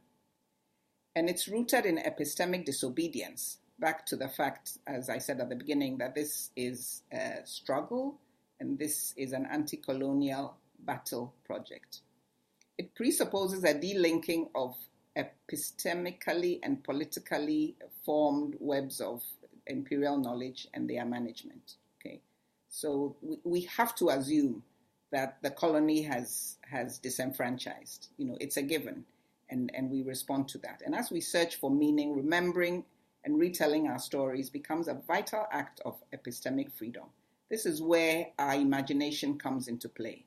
And it's rooted in epistemic disobedience, back to the fact, as I said at the beginning, that this is a struggle and this is an anti colonial battle project. It presupposes a delinking of epistemically and politically formed webs of imperial knowledge and their management. Okay, so we, we have to assume that the colony has has disenfranchised. You know, it's a given, and and we respond to that. And as we search for meaning, remembering and retelling our stories becomes a vital act of epistemic freedom. This is where our imagination comes into play.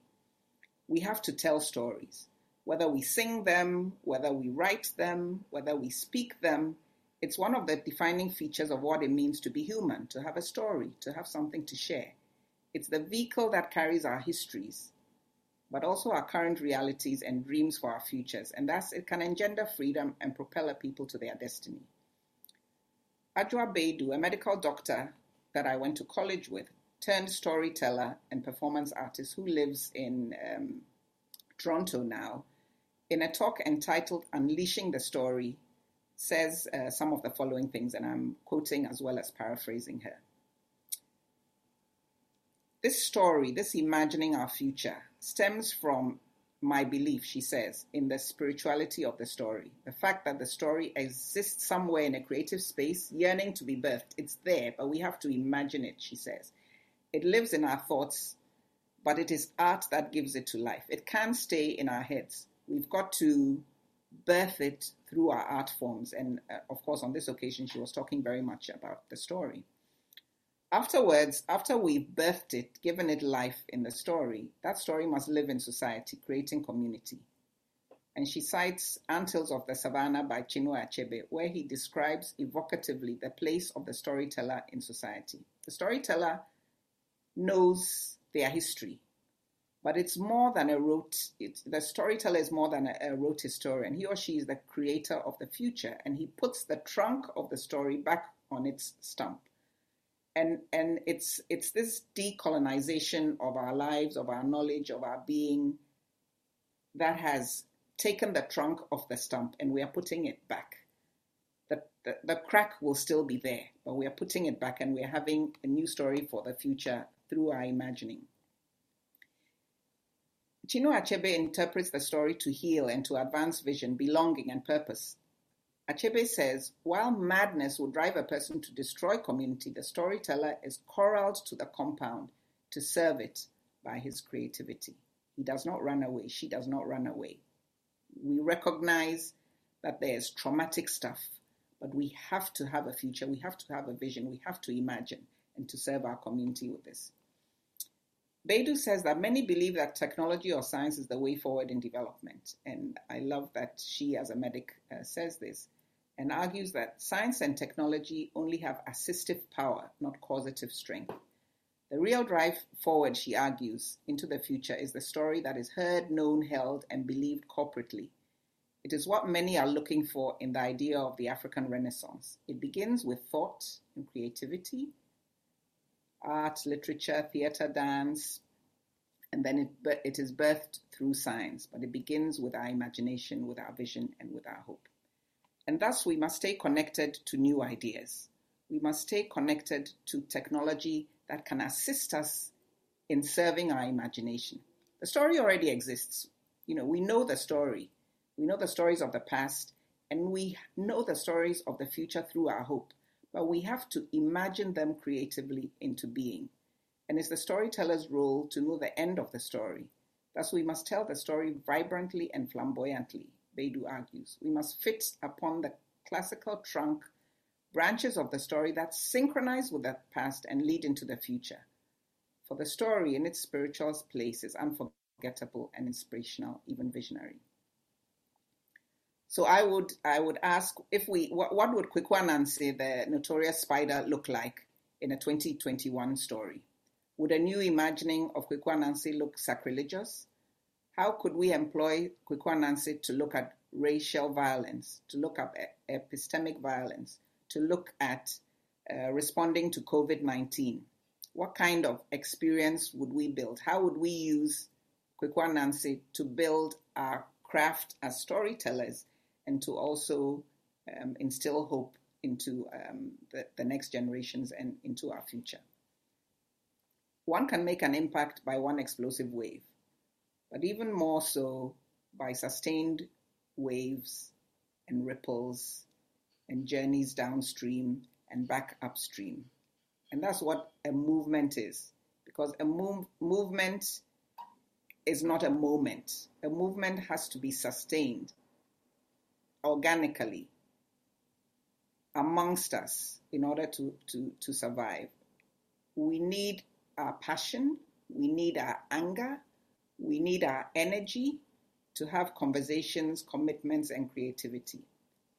We have to tell stories whether we sing them, whether we write them, whether we speak them, it's one of the defining features of what it means to be human, to have a story, to have something to share. It's the vehicle that carries our histories, but also our current realities and dreams for our futures, and thus it can engender freedom and propel a people to their destiny. Adwoa Baidu, a medical doctor that I went to college with, turned storyteller and performance artist who lives in um, Toronto now, in a talk entitled Unleashing the Story, says uh, some of the following things, and I'm quoting as well as paraphrasing her. This story, this imagining our future, stems from my belief, she says, in the spirituality of the story. The fact that the story exists somewhere in a creative space, yearning to be birthed. It's there, but we have to imagine it, she says. It lives in our thoughts, but it is art that gives it to life. It can stay in our heads, we've got to birth it through our art forms. And uh, of course, on this occasion, she was talking very much about the story. Afterwards, after we've birthed it, given it life in the story, that story must live in society, creating community. And she cites Anthills of the Savannah by Chinua Achebe, where he describes evocatively the place of the storyteller in society. The storyteller knows their history, but it's more than a rote, the storyteller is more than a, a rote historian. He or she is the creator of the future, and he puts the trunk of the story back on its stump. And and it's it's this decolonization of our lives, of our knowledge, of our being that has taken the trunk of the stump and we are putting it back. The, the, the crack will still be there, but we are putting it back and we are having a new story for the future through our imagining. Chinua Achebe interprets the story to heal and to advance vision, belonging, and purpose. Achebe says, while madness will drive a person to destroy community, the storyteller is corralled to the compound to serve it by his creativity. He does not run away. She does not run away. We recognize that there's traumatic stuff, but we have to have a future. We have to have a vision. We have to imagine and to serve our community with this. Baidu says that many believe that technology or science is the way forward in development. And I love that she, as a medic, uh, says this and argues that science and technology only have assistive power, not causative strength. The real drive forward, she argues, into the future is the story that is heard, known, held, and believed corporately. It is what many are looking for in the idea of the African Renaissance. It begins with thought and creativity, art, literature, theater, dance, and then it, it is birthed through science. But it begins with our imagination, with our vision, and with our hope. And thus, we must stay connected to new ideas. We must stay connected to technology that can assist us in serving our imagination. The story already exists. You know, we know the story. We know the stories of the past, and we know the stories of the future through our hope but we have to imagine them creatively into being. And it's the storyteller's role to know the end of the story. Thus, we must tell the story vibrantly and flamboyantly, Baidu argues. We must fit upon the classical trunk branches of the story that synchronize with the past and lead into the future. For the story in its spiritual place is unforgettable and inspirational, even visionary. So I would I would ask if we what, what would Anansi, the notorious spider, look like in a 2021 story? Would a new imagining of Kwaku Anansi look sacrilegious? How could we employ Kwaku Anansi to look at racial violence, to look at epistemic violence, to look at uh, responding to COVID 19? What kind of experience would we build? How would we use Kwaku Anansi to build our craft as storytellers and to also um, instill hope into um, the, the next generations and into our future. One can make an impact by one explosive wave, but even more so by sustained waves and ripples and journeys downstream and back upstream. And that's what a movement is, because a move, movement is not a moment. A movement has to be sustained organically amongst us in order to, to, to survive. We need our passion, we need our anger, we need our energy to have conversations, commitments, and creativity.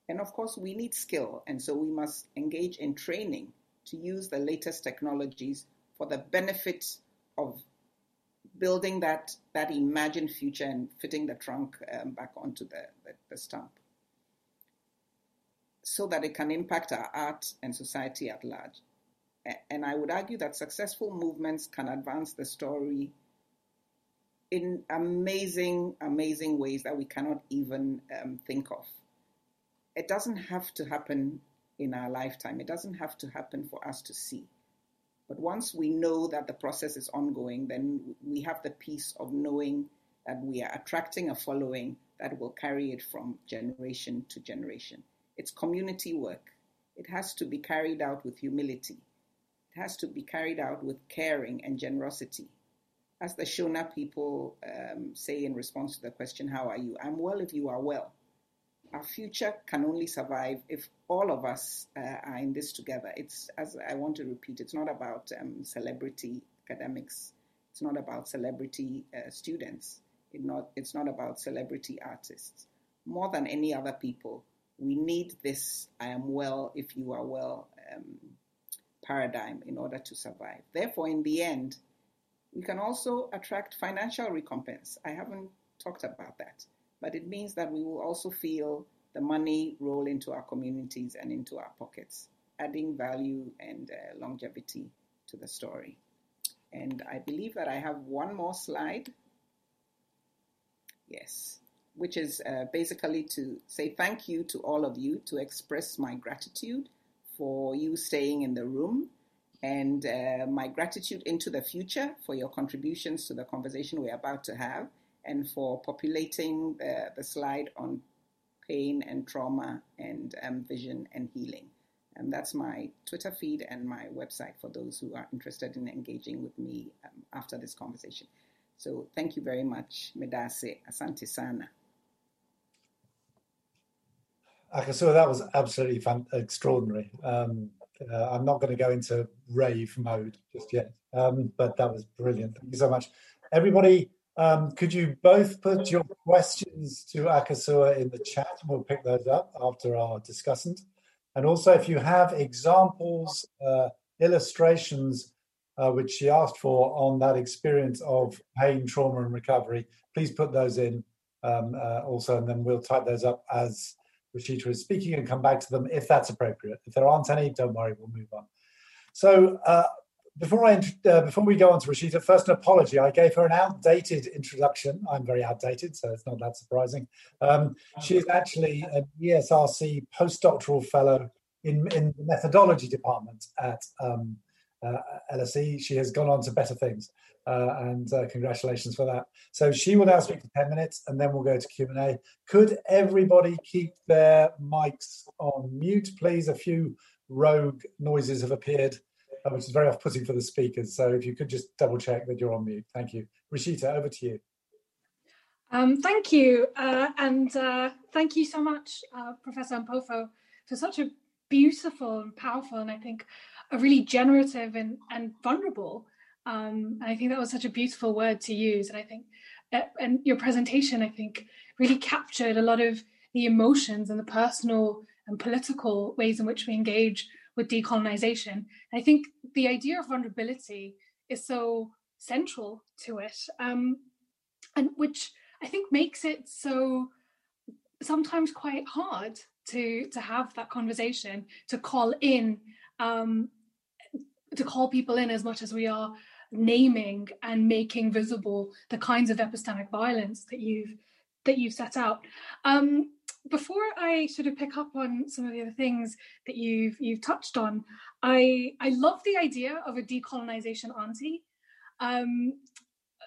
And of course, we need skill, and so we must engage in training to use the latest technologies for the benefit of building that, that imagined future and fitting the trunk um, back onto the, the, the stump so that it can impact our art and society at large. And I would argue that successful movements can advance the story in amazing, amazing ways that we cannot even um, think of. It doesn't have to happen in our lifetime, it doesn't have to happen for us to see. But once we know that the process is ongoing, then we have the peace of knowing that we are attracting a following that will carry it from generation to generation. It's community work. It has to be carried out with humility. It has to be carried out with caring and generosity. As the Shona people um, say in response to the question, How are you? I'm well if you are well. Our future can only survive if all of us uh, are in this together. It's, as I want to repeat, it's not about um, celebrity academics, it's not about celebrity uh, students, it not, it's not about celebrity artists. More than any other people, we need this I am well if you are well um, paradigm in order to survive. Therefore, in the end, we can also attract financial recompense. I haven't talked about that, but it means that we will also feel the money roll into our communities and into our pockets adding value and uh, longevity to the story. And I believe that I have one more slide. Yes, which is uh, basically to say thank you to all of you, to express my gratitude for you staying in the room and uh, my gratitude into the future for your contributions to the conversation we're about to have and for populating the, the slide on pain and trauma and um, vision and healing. And that's my Twitter feed and my website for those who are interested in engaging with me um, after this conversation. So thank you very much, Medase Asante Sana. Akosua, that was absolutely fun, extraordinary. Um, uh, I'm not going to go into rave mode just yet, um, but that was brilliant. Thank you so much. Everybody, um, could you both put your questions to Akosua in the chat? We'll pick those up after our discussant. And also, if you have examples, uh, illustrations, uh, which she asked for on that experience of pain, trauma, and recovery, please put those in um, uh, also, and then we'll type those up as Rishita is speaking and come back to them if that's appropriate. If there aren't any, don't worry, we'll move on. So uh, before I uh, before we go on to Rishita, first an apology. I gave her an outdated introduction. I'm very outdated, so it's not that surprising. Um, she is actually an ESRC postdoctoral fellow in in the methodology department at um, uh, LSE. She has gone on to better things, uh, and uh, congratulations for that. So she will now speak for ten minutes, and then we'll go to Q and A. Could everybody keep their mics on mute, please? A few rogue noises have appeared uh, which is very off-putting for the speakers. So if you could just double check that you're on mute. Thank you. Rishita, over to you. Um, thank you. Uh, and uh, thank you so much, uh, Professor Ampofo, for such a beautiful and powerful, and I think a really generative and, and vulnerable. Um, and I think that was such a beautiful word to use. And I think, uh, and your presentation, I think, really captured a lot of the emotions and the personal and political ways in which we engage with decolonization. And I think the idea of vulnerability is so central to it, um, and which I think makes it so sometimes quite hard to to have that conversation, to call in, um, to call people in as much as we are naming and making visible the kinds of epistemic violence that you've that you've set out. Um, before I sort of pick up on some of the other things that you've you've touched on, I I love the idea of a decolonization auntie. Um,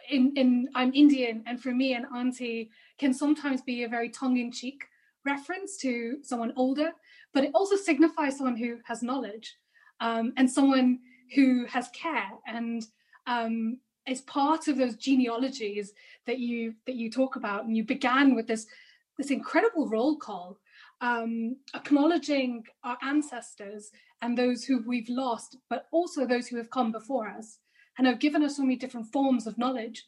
in in I'm Indian, and for me, an auntie can sometimes be a very tongue-in-cheek reference to someone older, but it also signifies someone who has knowledge um, and someone who has care and um, is part of those genealogies that you that you talk about. And you began with this this incredible roll call, um, acknowledging our ancestors and those who we've lost, but also those who have come before us and have given us so many different forms of knowledge.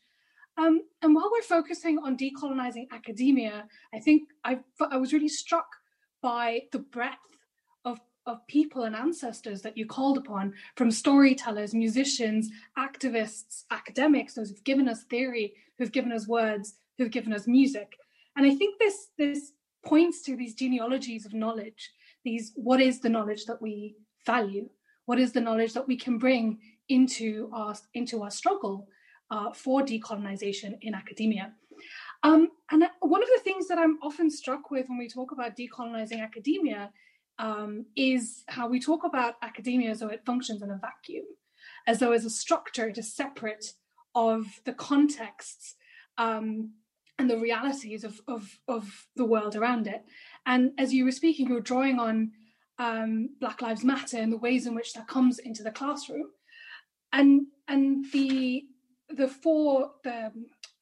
Um, and while we're focusing on decolonizing academia, I think I, I was really struck by the breadth of, people and ancestors that you called upon from storytellers, musicians, activists, academics, those who've given us theory, who've given us words, who've given us music. And I think this this points to these genealogies of knowledge. These what is the knowledge that we value? What is the knowledge that we can bring into our into our struggle uh, for decolonization in academia? Um, and one of the things that I'm often struck with when we talk about decolonizing academia um, is how we talk about academia as though it functions in a vacuum, as though as a structure it is separate of the contexts um, and the realities of, of, of the world around it. And as you were speaking, you were drawing on um, Black Lives Matter and the ways in which that comes into the classroom. And and the the four the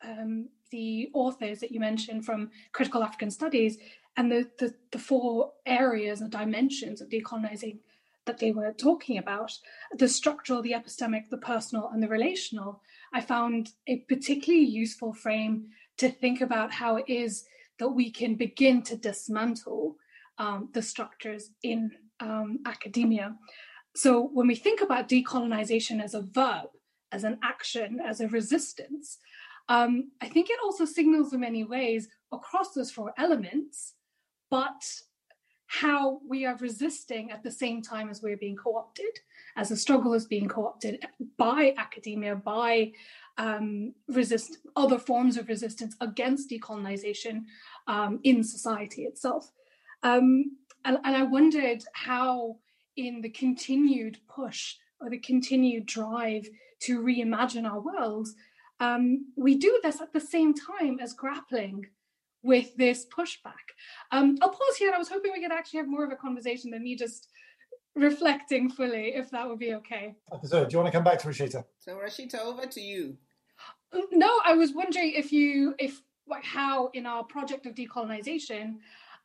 um, the authors that you mentioned from critical African studies and the, the the four areas and dimensions of decolonizing that they were talking about the structural the epistemic the personal and the relational i found a particularly useful frame to think about how it is that we can begin to dismantle um, the structures in um, academia. So when we think about decolonization as a verb, as an action, as a resistance, um, I think it also signals in many ways across those four elements, but how we are resisting at the same time as we're being co-opted, as the struggle is being co-opted by academia, by um, resist other forms of resistance against decolonization um, in society itself. Um, and, and I wondered how, in the continued push or the continued drive to reimagine our worlds, um, we do this at the same time as grappling with this pushback. Um, I'll pause here. I was hoping we could actually have more of a conversation than me just reflecting fully, if that would be okay. So, do you want to come back to Rishita? So, Rishita, over to you. No, I was wondering if you, if like how in our project of decolonization,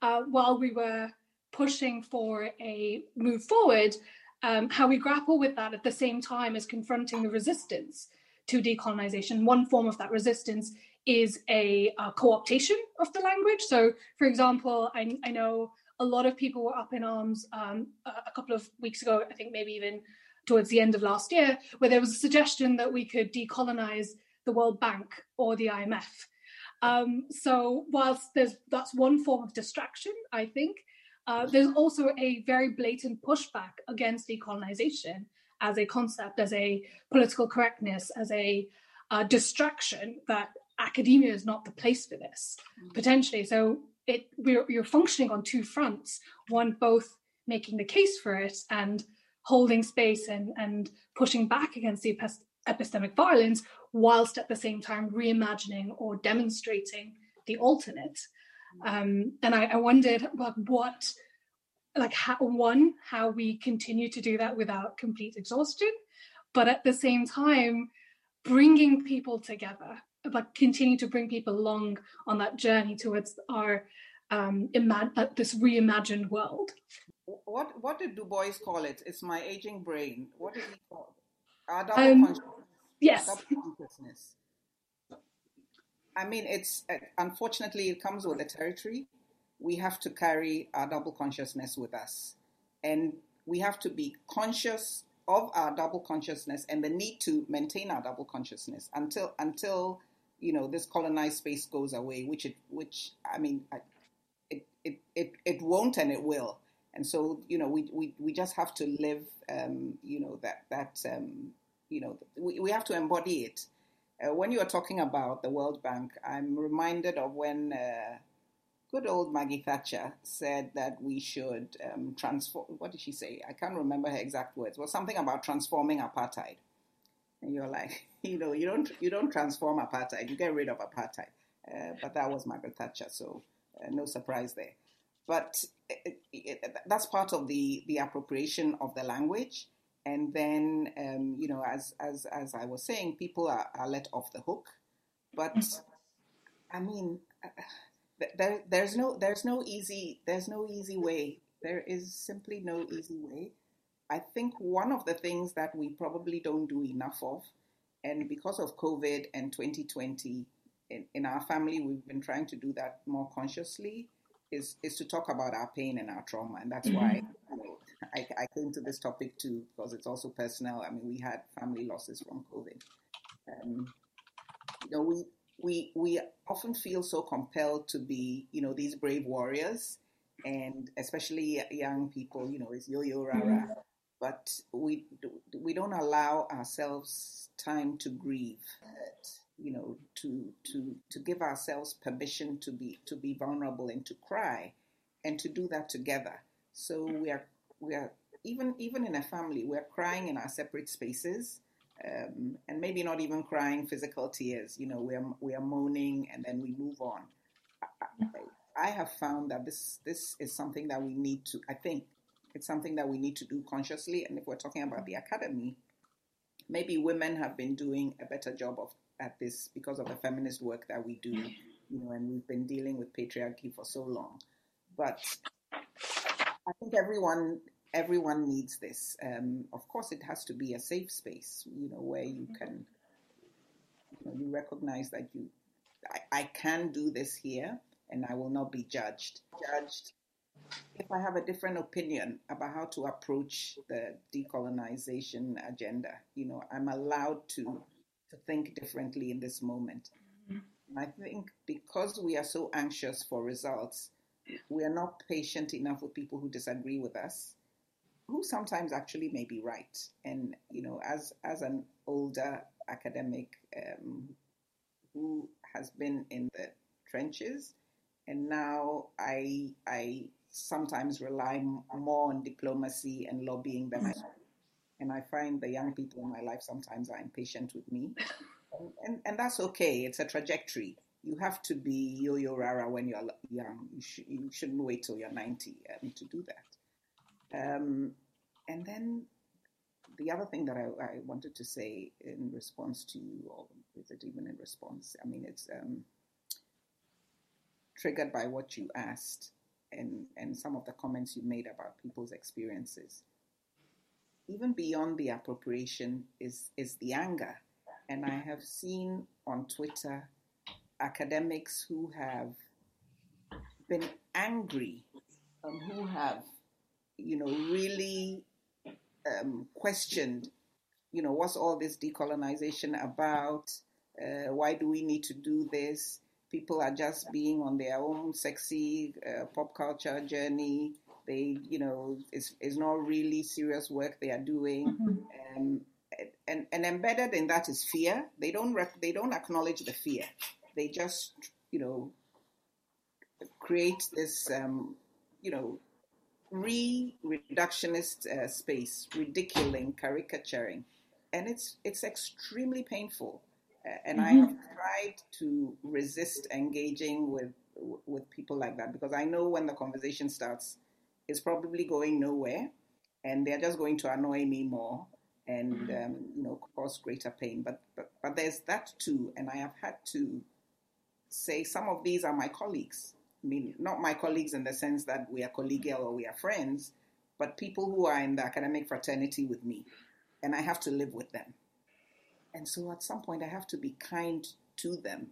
uh, while we were pushing for a move forward, um, how we grapple with that at the same time as confronting the resistance to decolonization. One form of that resistance is a, a co-optation of the language. So, for example, I, I, know a lot of people were up in arms um, a couple of weeks ago, I think maybe even towards the end of last year, where there was a suggestion that we could decolonize the World Bank or the IMF. Um, so, whilst there's that's one form of distraction, I think uh, there's also a very blatant pushback against decolonization as a concept, as a political correctness, as a uh, distraction that academia is not the place for this mm. potentially. So it we're, you're functioning on two fronts. One, both making the case for it and holding space and, and pushing back against the epistemic violence, whilst at the same time reimagining or demonstrating the alternate. Mm. Um, and I, I wondered like what like how, one how we continue to do that without complete exhaustion but at the same time bringing people together like continue to bring people along on that journey towards our um ima- uh, this reimagined world. What what did du bois call it? It's my aging brain. What did he call it? Our double um, consciousness. yes. Double consciousness. I mean it's uh, unfortunately it comes with the territory. We have to carry our double consciousness with us. And we have to be conscious of our double consciousness and the need to maintain our double consciousness until until you know this colonized space goes away, which it which I mean it it it, it won't and it will. And so you know we we, we just have to live um, you know that that um, you know we, we have to embody it. Uh, when you are talking about the World Bank, I'm reminded of when uh, good old Maggie Thatcher said that we should um, transform. What did she say? I can't remember her exact words. Was something about transforming apartheid. And you're like, you know, you don't you don't transform apartheid. You get rid of apartheid. Uh, but that was Margaret Thatcher, so uh, no surprise there. But it, it, that's part of the the appropriation of the language. And then, um, you know, as as as I was saying, people are, are let off the hook. But I mean. Uh, there, there's no there's no easy there's no easy way. There is simply no easy way. I think one of the things that we probably don't do enough of, and because of COVID and 2020, in, in our family we've been trying to do that more consciously, is is to talk about our pain and our trauma, and that's mm-hmm. why I, I, came to this topic too because it's also personal. I mean, we had family losses from COVID. Um, you know, we we we often feel so compelled to be, you know, these brave warriors, and especially young people, you know, is yo-yo rara. But we we don't allow ourselves time to grieve, you know, to to to give ourselves permission to be to be vulnerable and to cry, and to do that together. So we are we are even even in a family, we're crying in our separate spaces um, and maybe not even crying physical tears. You know, we're we are moaning and then we move on. I, I, have found that this this is something that we need to. I think it's something that we need to do consciously. And if we're talking about the academy, maybe women have been doing a better job of at this because of the feminist work that we do. You know, and we've been dealing with patriarchy for so long. But I think everyone everyone needs this. Um, of course, it has to be a safe space, you know, where you can, you, know, you recognize that you, I, I can do this here, and I will not be judged. Judged if I have a different opinion about how to approach the decolonization agenda. You know, I'm allowed to to think differently in this moment. And I think because we are so anxious for results, we are not patient enough with people who disagree with us, who sometimes actually may be right. And you know, as as an older academic um, who has been in the trenches, and now I I sometimes rely more on diplomacy and lobbying than I. And I find the young people in my life sometimes are impatient with me, and, and, and that's okay. It's a trajectory you have to be yo-yo rara when you're young. You, sh- you shouldn't wait till you're 90 um, to do that. Um, and then the other thing that I, I, wanted to say in response to you, or is it even in response? I mean, it's um, triggered by what you asked and, and some of the comments you made about people's experiences. Even beyond the appropriation is, is the anger. And I have seen on Twitter academics who have been angry, um, who have, you know, really um, questioned, you know, what's all this decolonization about? Uh, why do we need to do this? People are just being on their own sexy uh, pop culture journey. They, you know, it's, it's not really serious work they are doing. Mm-hmm. Um, and, and embedded in that is fear. They don't rec- they don't acknowledge the fear they just, you know, create this, um, you know, re-reductionist uh, space, ridiculing, caricaturing, and it's it's extremely painful. And mm-hmm. I have tried to resist engaging with with people like that because I know when the conversation starts, it's probably going nowhere, and they're just going to annoy me more and mm-hmm. um, you know cause greater pain. But, but but there's that too, and I have had to say some of these are my colleagues. I mean, not my colleagues in the sense that we are collegial or we are friends, but people who are in the academic fraternity with me, and I have to live with them. And so at some point, I have to be kind to them.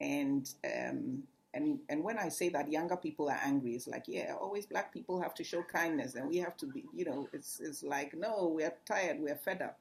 And um, and and when I say that younger people are angry, it's like, yeah, always black people have to show kindness, and we have to be, you know, it's it's like, no, we're tired, we're fed up.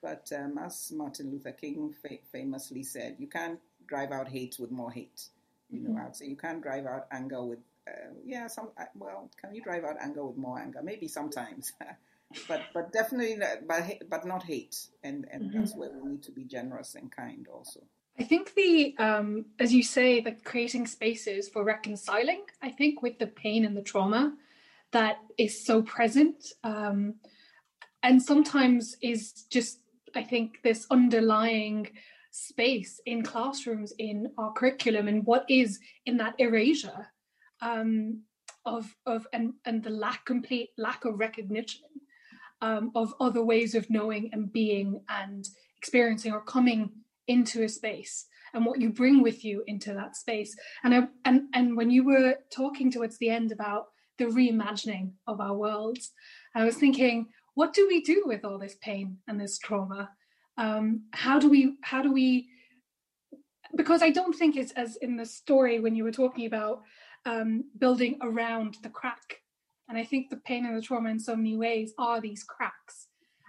But um, as Martin Luther King fa- famously said, you can't drive out hate with more hate. You know, mm-hmm. I'd say you can't drive out anger with, uh, yeah, some, uh, well, can you drive out anger with more anger? Maybe sometimes. but but definitely not, but but not hate. And and mm-hmm. that's where we need to be generous and kind also. I think the um as you say the creating spaces for reconciling i think with the pain and the trauma that is so present um and sometimes is just i think this underlying space in classrooms in our curriculum and what is in that erasure um, of of and and the lack complete lack of recognition um, of other ways of knowing and being and experiencing or coming into a space and what you bring with you into that space. And I, and and when you were talking towards the end about the reimagining of our worlds i was thinking what do we do with all this pain and this trauma? Um, how do we how do we because i don't think it's as in the story when you were talking about um, building around the crack and i think the pain and the trauma in so many ways are these cracks.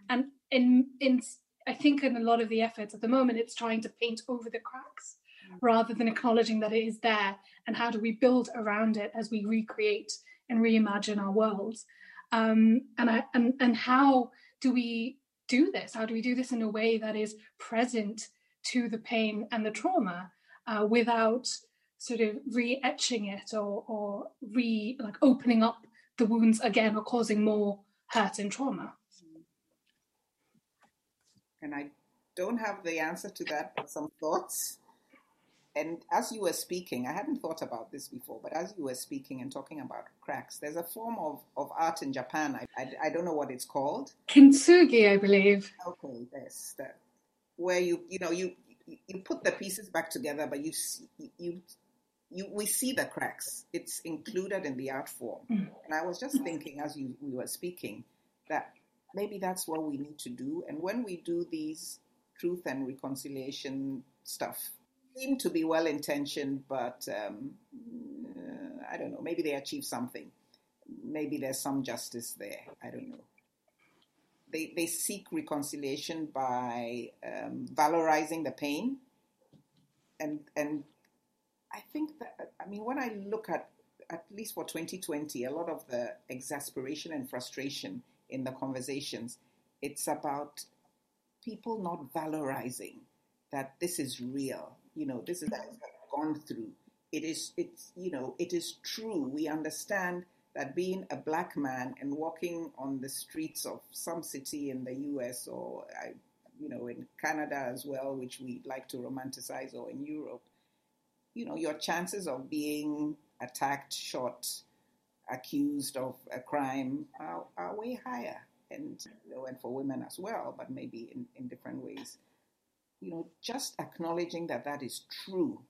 And in in i think in a lot of the efforts at the moment it's trying to paint over the cracks rather than acknowledging that it is there and how do we build around it as we recreate and reimagine our worlds. Um, and I, and and how do we do this? How do we do this in a way that is present to the pain and the trauma uh, without sort of re-etching it or, or re like opening up the wounds again are causing more hurt and trauma? And I don't have the answer to that, but some thoughts. And as you were speaking, I hadn't thought about this before, but as you were speaking and talking about cracks, there's a form of, of art in Japan. I, I, I don't know what it's called. Kintsugi, I believe. Okay, yes, that where you you know you you put the pieces back together, but you you you we see the cracks. It's included in the art form. Mm. And I was just thinking as you we were speaking that maybe that's what we need to do. And when we do these truth and reconciliation stuff seem to be well intentioned, but um, I don't know. Maybe they achieve something. Maybe there's some justice there. I don't know. They they seek reconciliation by um, valorizing the pain, and and I think that I mean when I look at at least for 2020, a lot of the exasperation and frustration in the conversations, it's about people not valorizing that this is real. You know, this is what I've gone through. It is, it's, you know, it is true. We understand that being a black man and walking on the streets of some city in the U.S. or, you know, in Canada as well, which we like to romanticize, or in Europe, you know, your chances of being attacked, shot, accused of a crime are, are way higher. And, you know, and for women as well, but maybe in, in different ways. You know, just acknowledging that that is true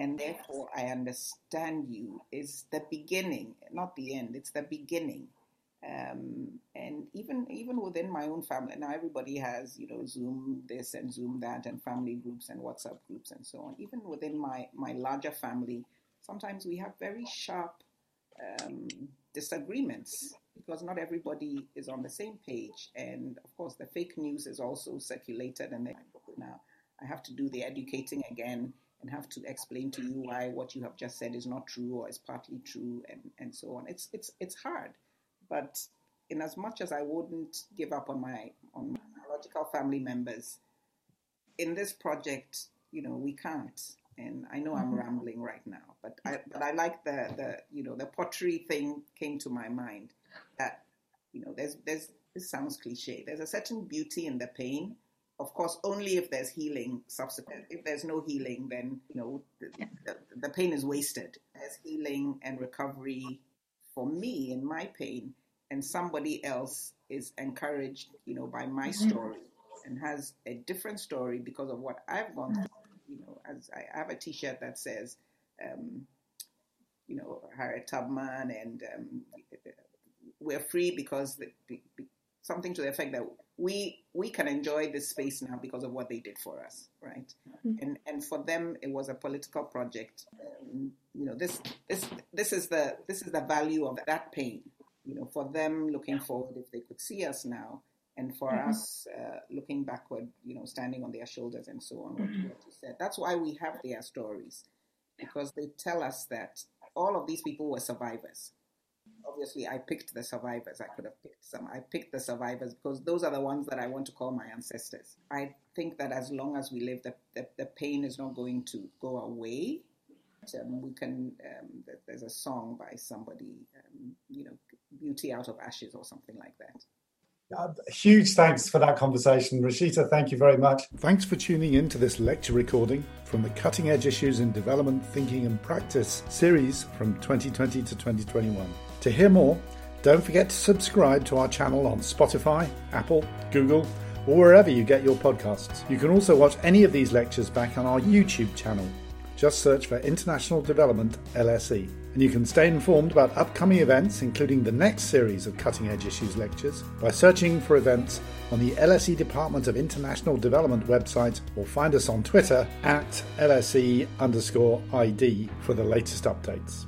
and therefore I understand you is the beginning, not the end. It's the beginning. Um, and even even within my own family now, everybody has you know Zoom this and Zoom that, and family groups and WhatsApp groups and so on. Even within my my larger family, sometimes we have very sharp um, disagreements because not everybody is on the same page. And of course, the fake news is also circulated, and now I have to do the educating again and have to explain to you why what you have just said is not true or is partly true and, and so on. It's it's it's hard. But in as much as I wouldn't give up on my on my biological family members, in this project, you know, we can't. And I know I'm mm-hmm. rambling right now, but I but I like the the you know the pottery thing came to my mind that you know there's there's this sounds cliche. There's a certain beauty in the pain of course, only if there's healing subsequent. If there's no healing, then you know the, the, the, pain is wasted. There's healing and recovery for me in my pain, and somebody else is encouraged, you know, by my mm-hmm. story and has a different story because of what I've gone through. You know, as I have a T-shirt that says, um, you know, Harriet Tubman, and um, we're free because the, something to the effect that we we can enjoy this space now because of what they did for us, right? Mm-hmm. And and for them, it was a political project. Um, you know, this this this is the this is the value of that pain. You know, for them looking forward, if they could see us now, and for mm-hmm. us uh, looking backward, you know, standing on their shoulders and so on. Mm-hmm. what you said. That's why we have their stories, because they tell us that all of these people were survivors obviously I picked the survivors. I could have picked some. I picked the survivors because those are the ones that I want to call my ancestors. I think that as long as we live, the, the, the pain is not going to go away. Um, we can, um, there's a song by somebody, um, you know, Beauty Out of Ashes or something like that. Uh, huge thanks for that conversation. Rishita, thank you very much. Thanks for tuning in to this lecture recording from the Cutting Edge Issues in Development, Thinking and Practice series from 2020 to 2021. To hear more, don't forget to subscribe to our channel on Spotify, Apple, Google, or wherever you get your podcasts. You can also watch any of these lectures back on our YouTube channel. Just search for International Development LSE. And you can stay informed about upcoming events, including the next series of Cutting Edge Issues lectures, by searching for events on the LSE Department of International Development website or find us on Twitter at LSE underscore ID for the latest updates.